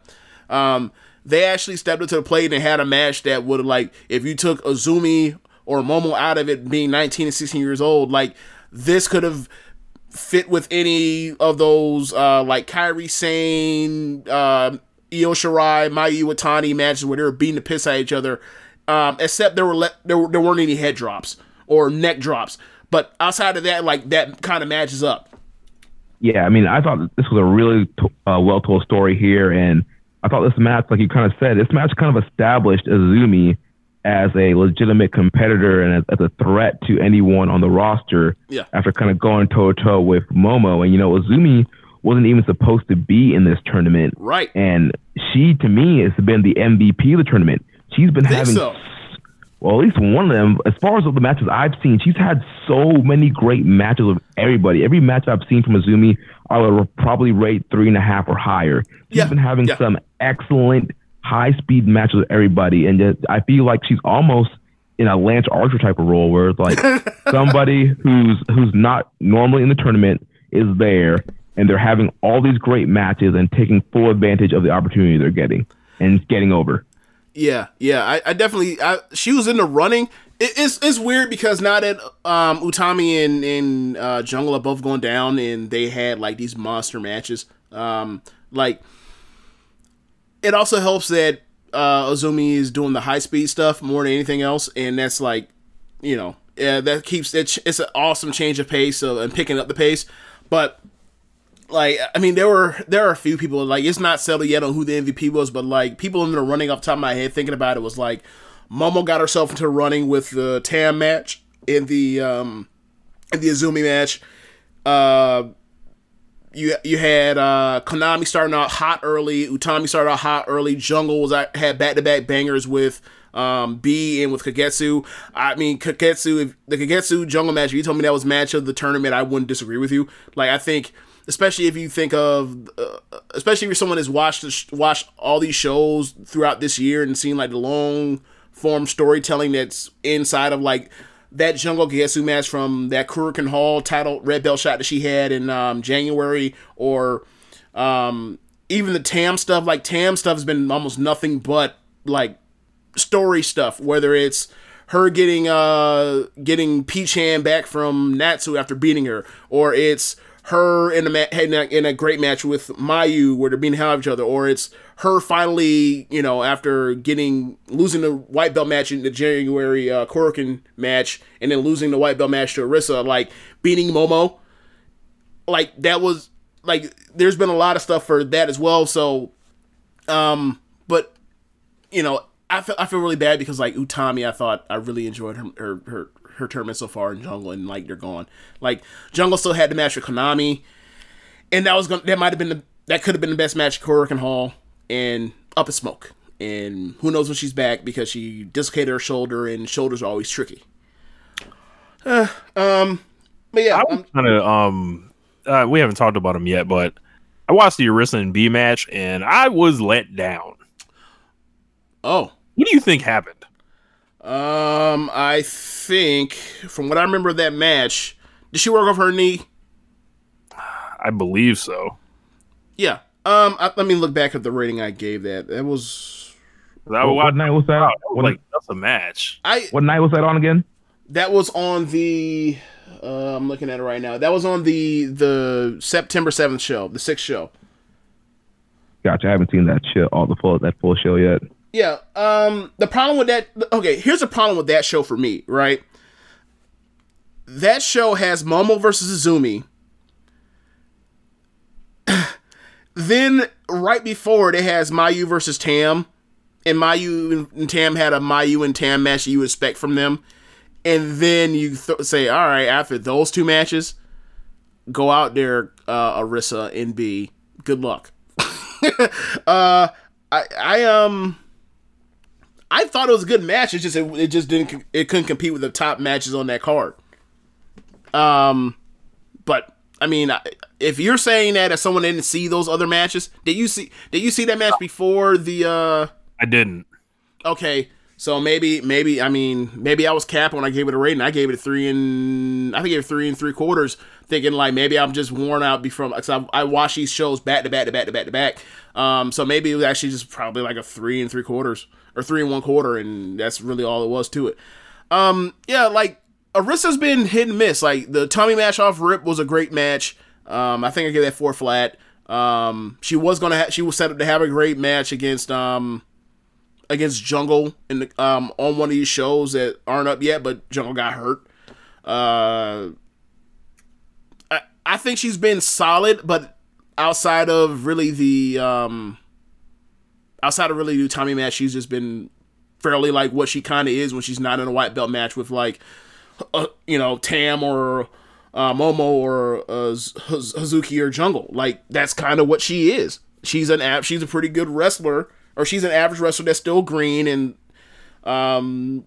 um, they actually stepped up to the plate and had a match that would like if you took Azumi or Momo out of it being 19 and 16 years old, like this could have fit with any of those uh like Kairi Sane, uh, Io Shirai, Mayu Iwatani matches where they were beating the piss out of each other. Um, except there were le- there, were, there weren't any head drops or neck drops. But outside of that, like that kind of matches up. Yeah, I mean, I thought this was a really t- uh, well told story here, and I thought this match, like you kind of said, this match kind of established Azumi as a legitimate competitor and as, as a threat to anyone on the roster. Yeah. After kind of going toe to toe with Momo, and you know, Azumi wasn't even supposed to be in this tournament, Right. and she, to me, has been the MVP of the tournament. She's been having so. well, at least one of them, as far as all the matches I've seen, she's had so many great matches with everybody. Every match I've seen from Azumi, I would probably rate three and a half or higher. She's Yeah, been having yeah. some excellent high speed matches with everybody, and just, I feel like she's almost in a Lance Archer type of role, where it's like somebody who's who's not normally in the tournament is there, and they're having all these great matches and taking full advantage of the opportunity they're getting and getting over. Yeah, yeah, I, I definitely. I, she was in the running. It, it's it's weird because now that um, Utami and and uh, Jungle are both going down, and they had like these monster matches. Um, like it also helps that uh, Azumi is doing the high speed stuff more than anything else, and that's like, you know, yeah, that keeps it. It's an awesome change of pace of, and picking up the pace, but like I mean there were there are a few people like it's not settled yet on who the MVP was, but like people in the running off the top of my head thinking about it was like Momo got herself into running with the Tam match in the um in the Azumi match. Uh you you had uh Konami starting out hot early, Utami started out hot early, Jungle was uh, had back to back bangers with um B and with Kagetsu. I mean Kagetsu if the Kagetsu Jungle match, if you told me that was match of the tournament, I wouldn't disagree with you. Like I think especially if you think of uh, especially if you're someone that's watched watched all these shows throughout this year and seen like the long form storytelling that's inside of like that Jungle Gesu match from that Korakuen Hall title red belt shot that she had in um, January or um, even the Tam stuff like Tam stuff has been almost nothing but like story stuff whether it's her getting uh getting Peach Hand back from Natsu after beating her or it's her in a, ma- in a in a great match with Mayu where they're being held of each other, or it's her finally, you know, after getting losing the white belt match in the January uh, match, and then losing the white belt match to Arisa, like beating Momo, like that was like there's been a lot of stuff for that as well. So, um, but you know, I feel I feel really bad because like Utami, I thought I really enjoyed her her her, her tournament so far in Jungle, and like they're gone. Like Jungle still had the match with Konami, and that was gonna that might have been the that could have been the best match at Korakuen Hall, and up in smoke. And who knows when she's back because she dislocated her shoulder, and shoulders are always tricky. Uh, um, but yeah, I was kind of um, uh, we haven't talked about them yet, but I watched the Arisa and B match, and I was let down. Oh, what do you think happened? Um, I think from what I remember of that match, did she work off her knee? I believe so. Yeah. Um, I, let me look back at the rating I gave that. That was That What, what night was that? Wow, What, like that's a match. I. what night was that on again? That was on the. Uh, I'm looking at it right now. That was on the the September seventh show, the sixth show. Gotcha. I haven't seen that show, all the full that full show yet. Yeah. Um. The problem with that. Okay. Here's the problem with that show for me. Right. That show has Momo versus Azumi. then right before it, it has Mayu versus Tam, and Mayu and Tam had a Mayu and Tam match you expect from them, and then you th- say, all right, after those two matches, go out there, uh, Arisa and B. Good luck. uh, I I um. I thought it was a good match. It's just it, it just didn't it couldn't compete with the top matches on that card. Um, but I mean, if you're saying that as someone didn't see those other matches, did you see did you see that match before the uh? I didn't. Okay, so maybe maybe I mean maybe I was capped when I gave it a rating. I gave it a three and I think it three and three quarters, thinking like maybe I'm just worn out before because I, I watch these shows back to back to back to back to back. Um, so maybe it was actually just probably like a three and three quarters or three and one quarter, and that's really all it was to it. Um, yeah, like Arisa's been hit and miss. Like the Tommy match off Rip was a great match. Um, I think I gave that four flat. Um, she was gonna ha- she was set up to have a great match against um against Jungle in the, um on one of these shows that aren't up yet, but Jungle got hurt. Uh, I I think she's been solid, but outside of really the um outside of really do Tommy match, she's just been fairly like what she kind of is when she's not in a white belt match with like uh, you know Tam or uh, Momo or uh, Hazuki or Jungle. Like that's kind of what she is. She's an app. She's a pretty good wrestler, or she's an average wrestler that's still green and um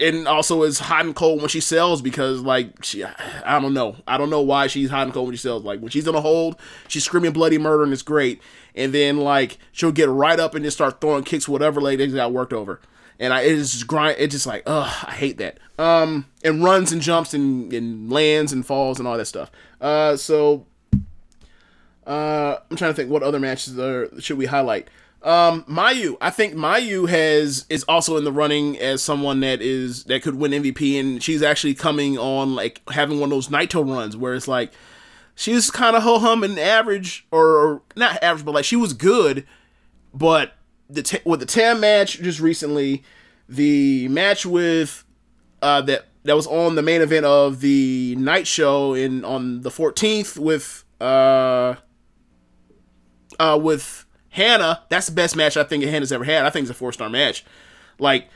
and also is hot and cold when she sells because like she I don't know. I don't know why she's hot and cold when she sells. Like when she's in a hold she's screaming bloody murder and it's great. And then like she'll get right up and just start throwing kicks whatever lady got worked over. And I it just grind It's just like ugh I hate that. Um and runs and jumps and, and lands and falls and all that stuff. Uh so uh I'm trying to think what other matches are should we highlight um, Mayu, I think Mayu has is also in the running as someone that is that could win MVP, and she's actually coming on like having one of those Naito runs where it's like she's kind of ho hum and average, or, or, not average, but like she was good, but the t- with the Tam match just recently, the match with uh that that was on the main event of the night show in on the 14th with uh uh with Hannah, that's the best match I think Hannah's ever had. I think it's a four star match. Like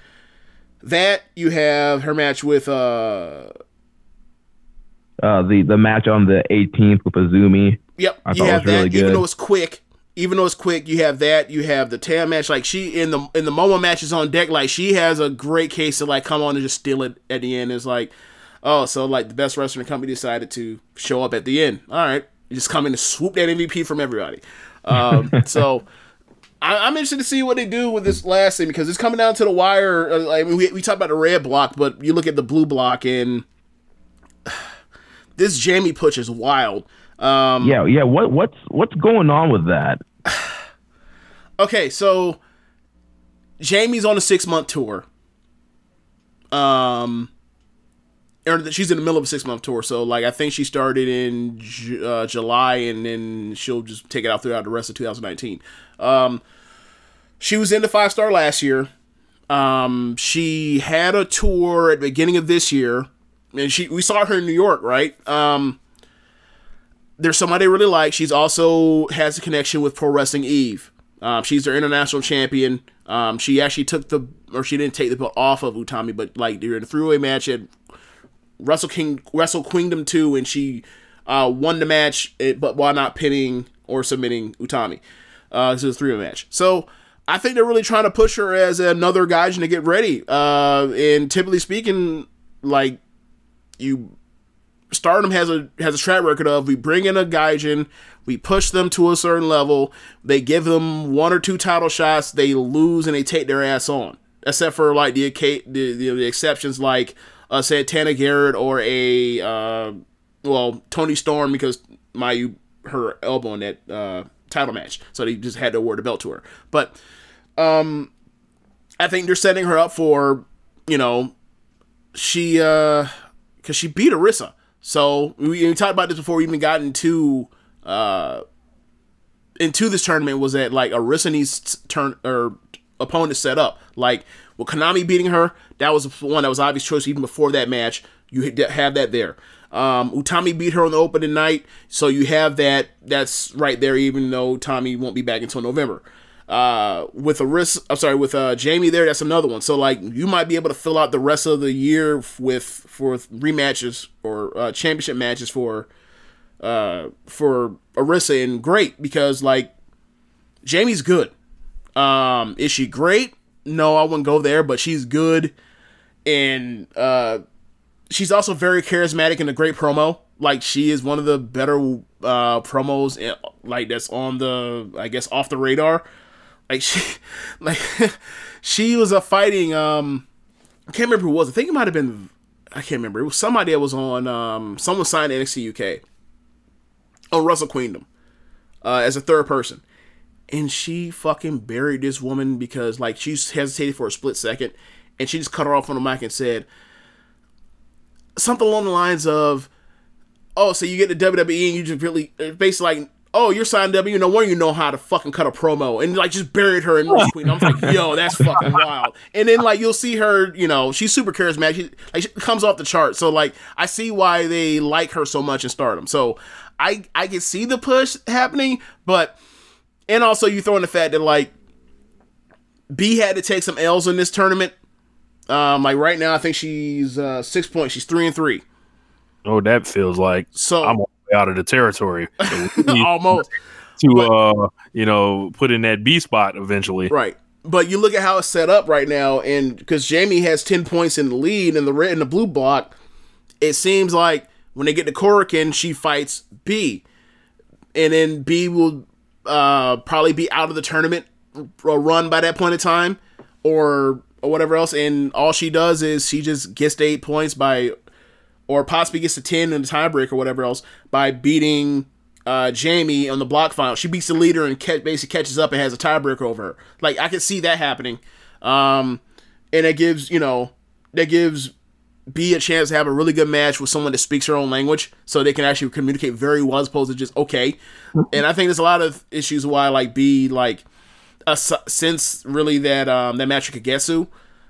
that, you have her match with uh uh the the match on the 18th with Azumi. Yep, I you thought have was really that. good. Even though it's quick, even though it's quick, you have that. You have the Tam match. Like she in the in the Momo matches on deck. Like she has a great case to like come on and just steal it at the end. It's like, oh, so like the best wrestling company decided to show up at the end. All right, you just come in and swoop that MVP from everybody. Um, so. I, I'm interested to see what they do with this last thing because it's coming down to the wire. Uh, I mean, we, we talk about the red block, but you look at the blue block and this Jamie push is wild. Um, yeah, yeah. What what's what's going on with that? Okay, so Jamie's on a six month tour. Um, or she's in the middle of a six month tour. So like I think she started in uh, July and then she'll just take it out throughout the rest of 2019. Um, she was in the five star last year. Um, she had a tour at the beginning of this year, and she we saw her in New York, right? Um, there's somebody I really like. She's also has a connection with Pro Wrestling Eve. Um, she's their international champion. Um, she actually took the, or she didn't take the belt off of Utami, but like during a three-way match at Wrestle King, Wrestle Kingdom 2, and she uh, won the match, it, but while not pinning or submitting Utami. Uh, this is a three-way match. So I think they're really trying to push her as another Gaijin to get ready. Uh, and typically speaking, like you Stardom has a has a track record of we bring in a Gaijin, we push them to a certain level, they give them one or two title shots, they lose and they take their ass on. Except for like the the, the, the exceptions like uh, Santana Garrett or a uh, well Toni Storm because Mayu her elbow in that uh, title match, so they just had to award the belt to her. But um, I think they're setting her up for you know she uh because she beat Arisa. So we, we talked about this before we even got into uh into this tournament was that like Arisa needs turn or opponent set up. Like with Konami beating her, that was one that was obvious choice even before that match. You have that there. Um, Utami beat her on the opening night, so you have that. That's right there. Even though Tommy won't be back until November. Uh, with Arisa, I'm sorry, with uh Jamie there, that's another one. So like you might be able to fill out the rest of the year with for rematches or uh, championship matches for uh for Arisa and great because like Jamie's good. Um, is she great? No, I wouldn't go there, but she's good, and uh, she's also very charismatic and a great promo. Like she is one of the better uh promos, in, like that's on the I guess off the radar. Like she, like she was a fighting. Um, I can't remember who was. I think it might have been. I can't remember. It was somebody that was on. Um, someone signed NXT UK. On Wrestle Queendom, uh, as a third person and she fucking buried this woman because like she hesitated for a split second and she just cut her off on the mic and said something along the lines of, "Oh, so you get the WWE and you just really uh, basically like." Oh, you're signed W. No wonder you know how to fucking cut a promo, and like just buried her in the queen. I'm like, yo, that's fucking wild. And then like you'll see her, you know, she's super charismatic. She like she comes off the chart. So like I see why they like her so much in Stardom. So I I can see the push happening, but and also you throw in the fact that like B had to take some L's in this tournament. Um, like right now, I think she's uh, six points. She's three and three. Oh, that feels like So I'm all the way out of the territory. almost to uh, you know, put in that B spot eventually. right. But you look at how it's set up right now, and because Jamie has ten points in the lead in the red and the blue block, it seems like when they get to Korakuen, she fights B, and then B will uh, probably be out of the tournament or run by that point in time, or or whatever else. And all she does is she just gets to eight points by, or possibly gets to ten in the tiebreak or whatever else by beating uh, Jamie on the block final. She beats the leader and ca- basically catches up and has a tiebreaker over her. Like I could see that happening, um, and it gives you know that gives B a chance to have a really good match with someone that speaks her own language, so they can actually communicate very well as opposed to just okay. and I think there's a lot of issues why like be like uh, since really that um that match with Kagetsu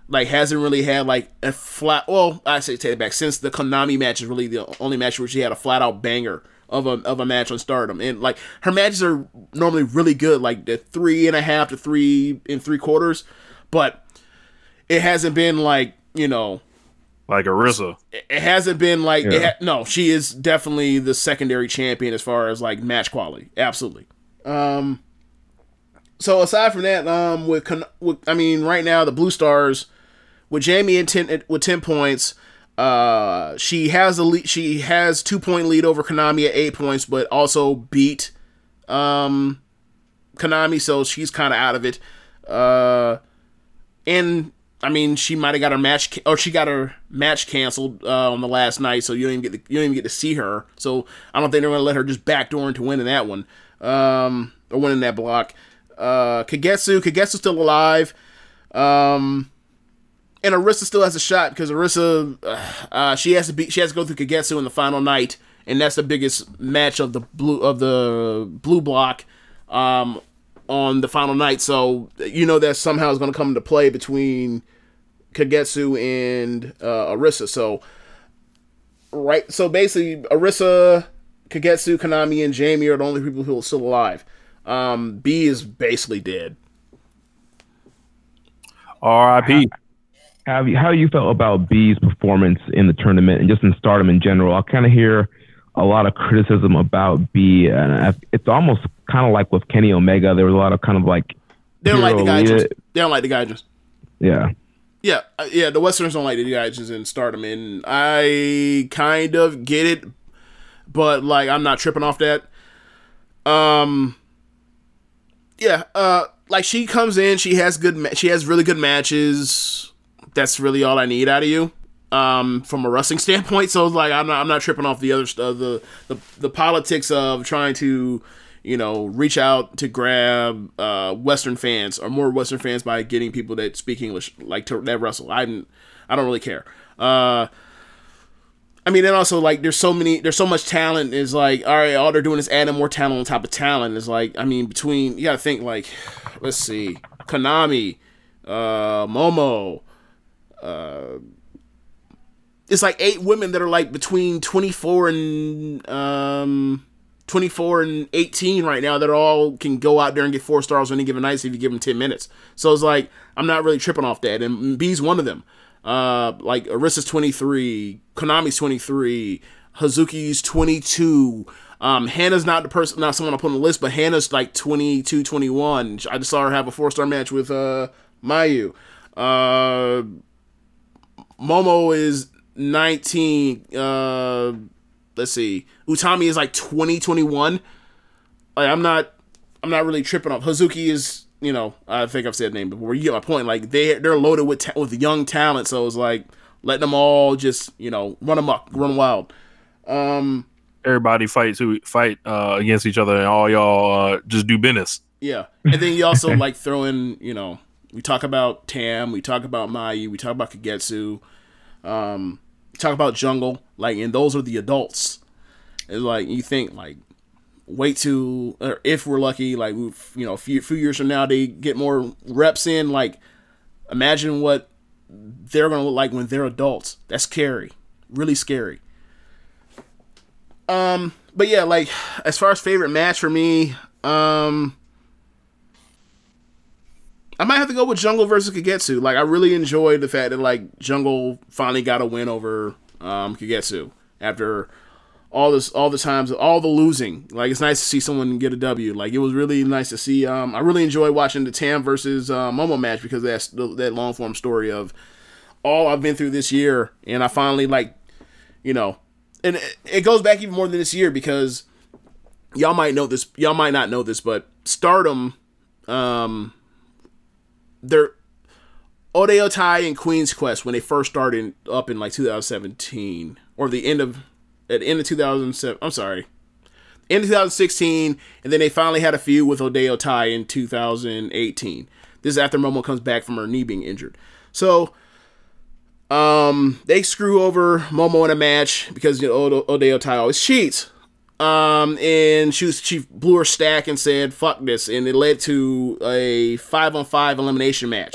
like hasn't really had like a flat. Well, I say take it back since the Konami match is really the only match where she had a flat out banger of a of a match on Stardom, and like her matches are normally really good, like the three and a half to three and three quarters, but it hasn't been like you know Like Arisa. it hasn't been like it Yeah. ha- no she is definitely the secondary champion as far as like match quality absolutely um so aside from that um with, Kon- with i mean right now the blue stars with jamie in 10 with 10 points uh she has a lead she has two point lead over konami at eight points but also beat um konami so she's kind of out of it uh and I mean, she might have got her match, or she got her match canceled uh, on the last night, so you don't even get to, you don't even get to see her. So I don't think they're gonna let her just backdoor into winning that one, um, or winning that block. Uh, Kagetsu, Kagetsu's still alive, um, and Arisa still has a shot because Arisa, uh, uh, she has to be, she has to go through Kagetsu in the final night, and that's the biggest match of the blue of the blue block. Um, on the final night. So you know that somehow is going to come into play between Kagetsu and uh, Arisa. So right, so basically Arisa, Kagetsu, Konami, and Jamie are the only people who are still alive. Um, B is basically dead. R.I.P. How have you, how you felt about B's performance in the tournament and just in Stardom in general? I kind of hear a lot of criticism about B, and it's almost kind of like with Kenny Omega. There was a lot of kind of like They don't like the guys. leader- They don't like the guys. Yeah, Yeah, uh, yeah. The Westerners don't like the guys in Stardom, and I kind of get it, but like I'm not tripping off that. Um, yeah. Uh, like she comes in, she has good, ma- she has really good matches. That's really all I need out of you. Um, from a wrestling standpoint, so like I'm not, I'm not tripping off the other stuff, the the the politics of trying to, you know, reach out to grab uh, Western fans or more Western fans by getting people that speak English like to that wrestle. I I don't really care. Uh, I mean, and also like there's so many, there's so much talent. Is like all right, all they're doing is adding more talent on top of talent. Is like I mean, between you gotta think like, let's see, Konami, uh, Momo, uh, it's like eight women that are like between 24 and um 24 and 18 right now that all can go out there and get four stars on any given night if you give them 10 minutes. So it's like I'm not really tripping off that, and B's one of them. Uh, like Arisa's 23, Konami's 23, Hazuki's 22. Um, Hannah's not the person, not someone I put on the list, but Hannah's like 22, 21. I just saw her have a four star match with uh Mayu. Uh, Momo is 19. Uh, let's see. Utami is like 20, 21. Like, I'm not, I'm not really tripping off. Hazuki is, you know, I think I've said name before. You get my point. Like they, they're loaded with ta- with young talent, so it's like letting them all just, you know, run amok, run wild. Um, Everybody fights who fight uh, against each other, and all y'all uh, just do business. yeah, and then you also like throw in, you know, we talk about Tam, we talk about Mayu, we talk about Kagetsu, um, talk about Jungle, like, and those are the adults. It's like you think like wait to or if we're lucky, like we you know a few, few years from now they get more reps in. Like imagine what they're gonna look like when they're adults. That's scary, really scary. Um, but yeah, like as far as favorite match for me, um, I might have to go with Jungle versus Kagetsu. Like I really enjoyed the fact that like Jungle finally got a win over um Kagetsu after all this all the times all the losing. Like it's nice to see someone get a W. Like it was really nice to see. Um, I really enjoyed watching the Tam versus uh, Momo match because that's the, that long form story of all I've been through this year, and I finally like, you know, and it, it goes back even more than this year because y'all might know this, y'all might not know this, but Stardom, um, they're Oedo Tai and Queen's Quest when they first started up in like 2017 or the end of at the end of 2007. I'm sorry, end of 2016, and then they finally had a feud with Oedo Tai in 2018. This is after Momo comes back from her knee being injured. So, um, they screw over Momo in a match because you know Oedo Tai always cheats. Um, and she was, she blew her stack and said "fuck this," and it led to a five on five elimination match.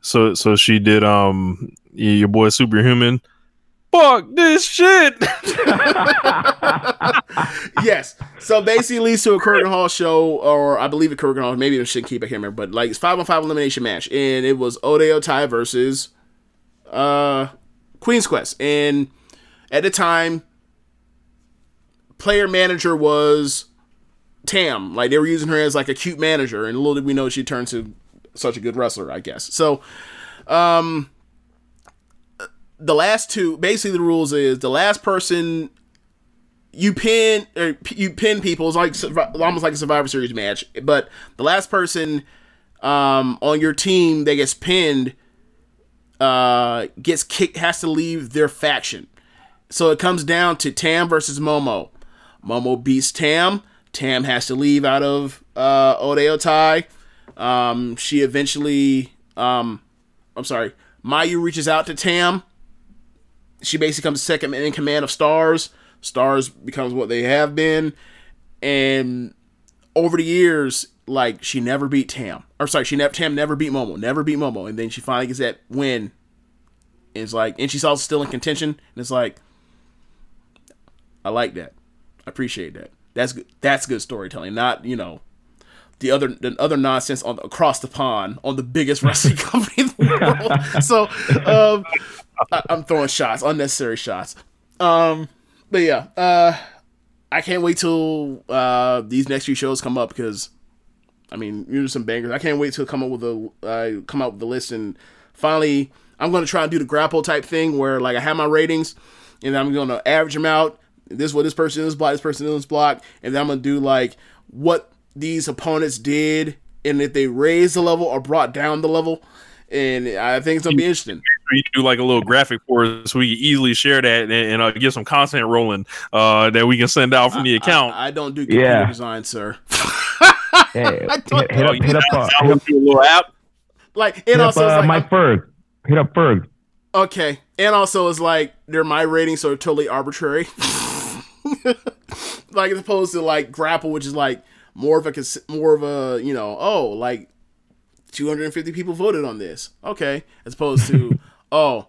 So so she did um your boy superhuman. Fuck this shit. yes. So basically leads to a Korakuen Hall show, or I believe a Korakuen Hall, maybe it should keep, I can't remember, but like it's five on five elimination match, and it was Oedo Tai versus uh Queen's Quest. And at the time, player manager was Tam. Like they were using her as like a cute manager, and little did we know she turned to such a good wrestler, I guess. So um the last two basically the rules is the last person you pin or you pin people is like almost like a survivor series match but the last person um on your team that gets pinned uh gets kicked has to leave their faction so it comes down to tam versus momo momo beats tam. Tam has to leave out of uh oedo tai um she eventually um i'm sorry mayu reaches out to tam. She basically comes second in command of Stars. Stars becomes what they have been, and over the years, like she never beat Tam. Or sorry, she never Tam never beat Momo, never beat Momo, and then she finally gets that win. And it's like, and she's also still in contention, and it's like, I like that, appreciate that. That's good. That's good storytelling, not you know. The other, the other nonsense on across the pond on the biggest wrestling company in the world. So, um, I, I'm throwing shots, unnecessary shots. Um, but yeah, uh, I can't wait till uh these next few shows come up because, I mean, you know some bangers. I can't wait to come up with a uh, come out with the list and finally I'm gonna try and do the grapple type thing where like I have my ratings and I'm gonna average them out. This is what this person is block, this person is block, and then I'm gonna do like what these opponents did and if they raised the level or brought down the level. And I think it's gonna be interesting you do like a little graphic for us so we can easily share that and, and uh, get some content rolling uh, that we can send out from the account. I, I don't do computer Yeah. design, sir. Hey, I don't hit, hit up, you hit up, got- uh, hit up, a little app. Like, hit and up, also, it's uh, like, Mike Ferg. Hit up Ferg. okay, and also it's like they're my ratings, so they're totally arbitrary. like as opposed to like grapple, which is like more of a more of a you know oh like 250 people voted on this, okay, as opposed to oh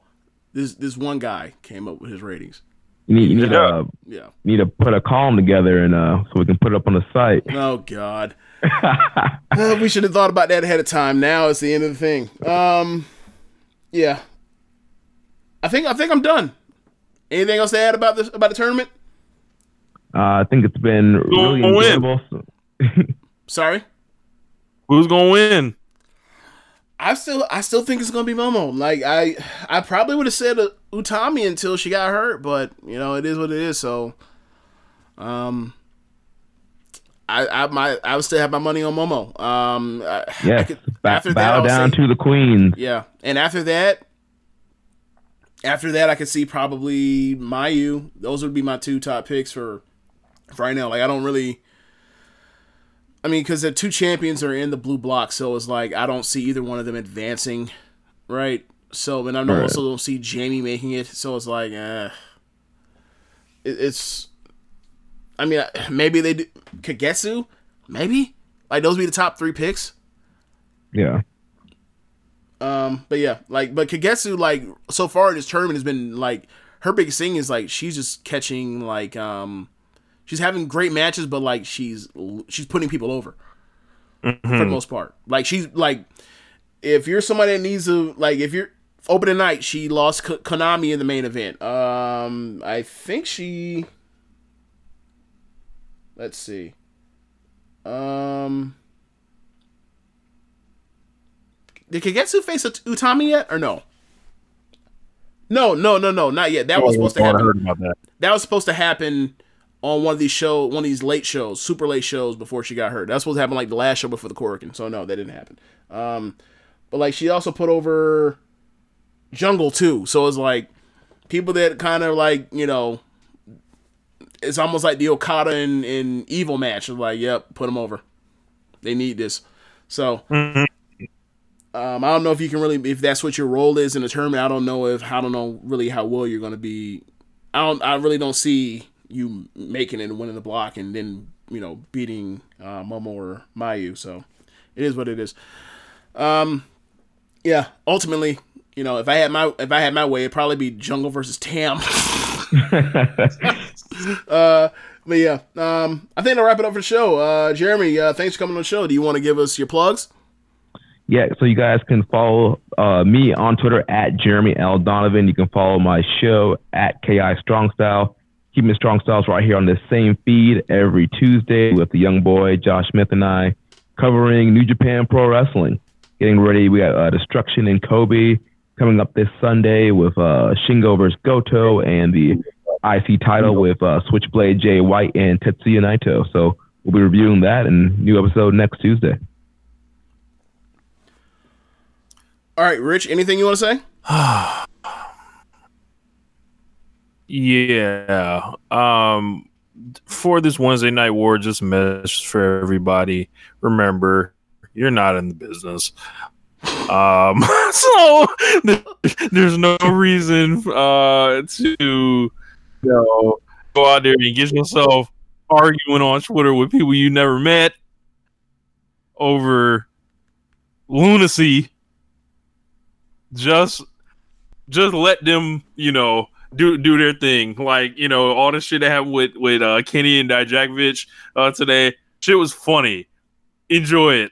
this this one guy came up with his ratings. You need, you need, Yeah. uh, Yeah. need to put a column together and uh, so we can put it up on the site. Oh God. Uh, we should have thought about that ahead of time. Now it's the end of the thing. Um, yeah. I think I think I'm done. Anything else to add about this about the tournament? Uh, I think it's been really gonna enjoyable. So- Sorry. Who's gonna win? I still I still think it's gonna be Momo. Like I I probably would have said uh, Utami until she got hurt, but you know it is what it is. So, um, I I my I would still have my money on Momo. Um, I, I yes, could- ba- after that, bow I'll down say- to the queen. Yeah, and after that, after that, I could see probably Mayu. Those would be my two top picks for for right now. Like I don't really, I mean, because the two champions are in the blue block, so it's like I don't see either one of them advancing, right? So, and I Right. also don't see Jamie making it, so it's like, uh, it, it's. I mean, maybe they do Kagetsu, maybe like those be the top three picks. Yeah. Um, but yeah, like, but Kagetsu, like, so far in this tournament has been like her biggest thing is like she's just catching like um, she's having great matches, but like she's she's putting people over for the most part. Like she's like, if you're somebody that needs to like, if you're opening night, she lost K- Konami in the main event. Um, I think she. Let's see. Um. Did Kagetsu face Utami yet or no? No, no, no, no, not yet. That was supposed to Oh, happen. heard about that. That was supposed to happen on one of these show, one of these late shows, super late shows before she got hurt. That's was supposed to happen like the last show before the Korakuen. So no, that didn't happen. Um, but like she also put over Jungle too. So it's like people that kind of like you know, it's almost like the Okada and, and Evil match. It's like, yep, put them over. They need this. So um, I don't know if you can really if that's what your role is in the tournament. I don't know if I don't know really how well you're going to be. I don't. I really don't see you making it and winning the block and then you know beating uh, Momo or Mayu. So it is what it is. Um, yeah. Ultimately, you know, if I had my if I had my way, it'd probably be Jungle versus Tam. uh, but yeah. Um, I think I'll wrap it up for the show. Uh, Jeremy, uh, thanks for coming on the show. Do you want to give us your plugs? Yeah, so you guys can follow uh, me on Twitter at Jeremy L. Donovan. You can follow my show at KI Strong Style. Keeping Strong Styles right here on the same feed every Tuesday with the young boy Josh Smith and I covering New Japan Pro Wrestling. Getting ready, we got uh, Destruction in Kobe coming up this Sunday with uh, Shingo versus Goto and the IC title with uh, Switchblade Jay White and Tetsuya Naito. So we'll be reviewing that and new episode next Tuesday. All right, Rich. Anything you want to say? Yeah. Um for this Wednesday night war, just a message for everybody. Remember, you're not in the business. Um so there's no reason uh to you know, go out there and get yourself arguing on Twitter with people you never met over lunacy. Just just let them, you know, do do their thing. Like, you know, all the shit that happened with with uh, Kenny and Dijakovic uh, today, shit was funny. Enjoy it.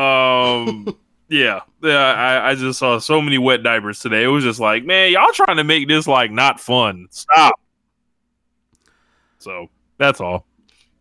Um, yeah, yeah. I, I just saw so many wet diapers today. It was just like, man, y'all trying to make this like not fun. Stop. So that's all.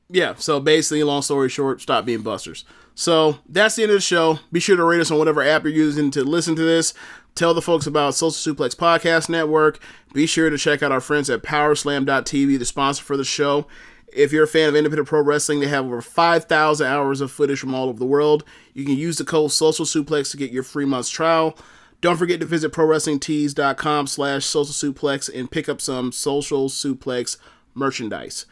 yeah, so basically, long story short, stop being busters. So that's the end of the show. Be sure to rate us on whatever app you're using to listen to this. Tell the folks about Social Suplex Podcast Network. Be sure to check out our friends at Powerslam.tv, the sponsor for the show. If you're a fan of independent pro wrestling, they have over 5,000 hours of footage from all over the world. You can use the code Social Suplex to get your free month's trial. Don't forget to visit ProWrestlingTees.com slash Social Suplex and pick up some Social Suplex merchandise.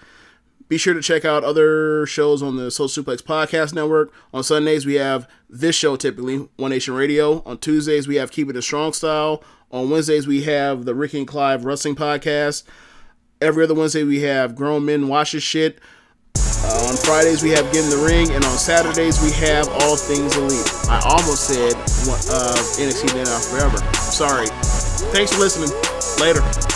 Be sure to check out other shows on the Social Suplex Podcast Network. On Sundays, we have this show typically, One Nation Radio. On Tuesdays, we have Keep It a Strong Style. On Wednesdays, we have the Ricky and Clive Wrestling Podcast. Every other Wednesday, we have Grown Men Watches Shit. Uh, on Fridays, we have Get in the Ring. And on Saturdays, we have All Things Elite. I almost said uh, NXT Then Forever. Sorry. Thanks for listening. Later.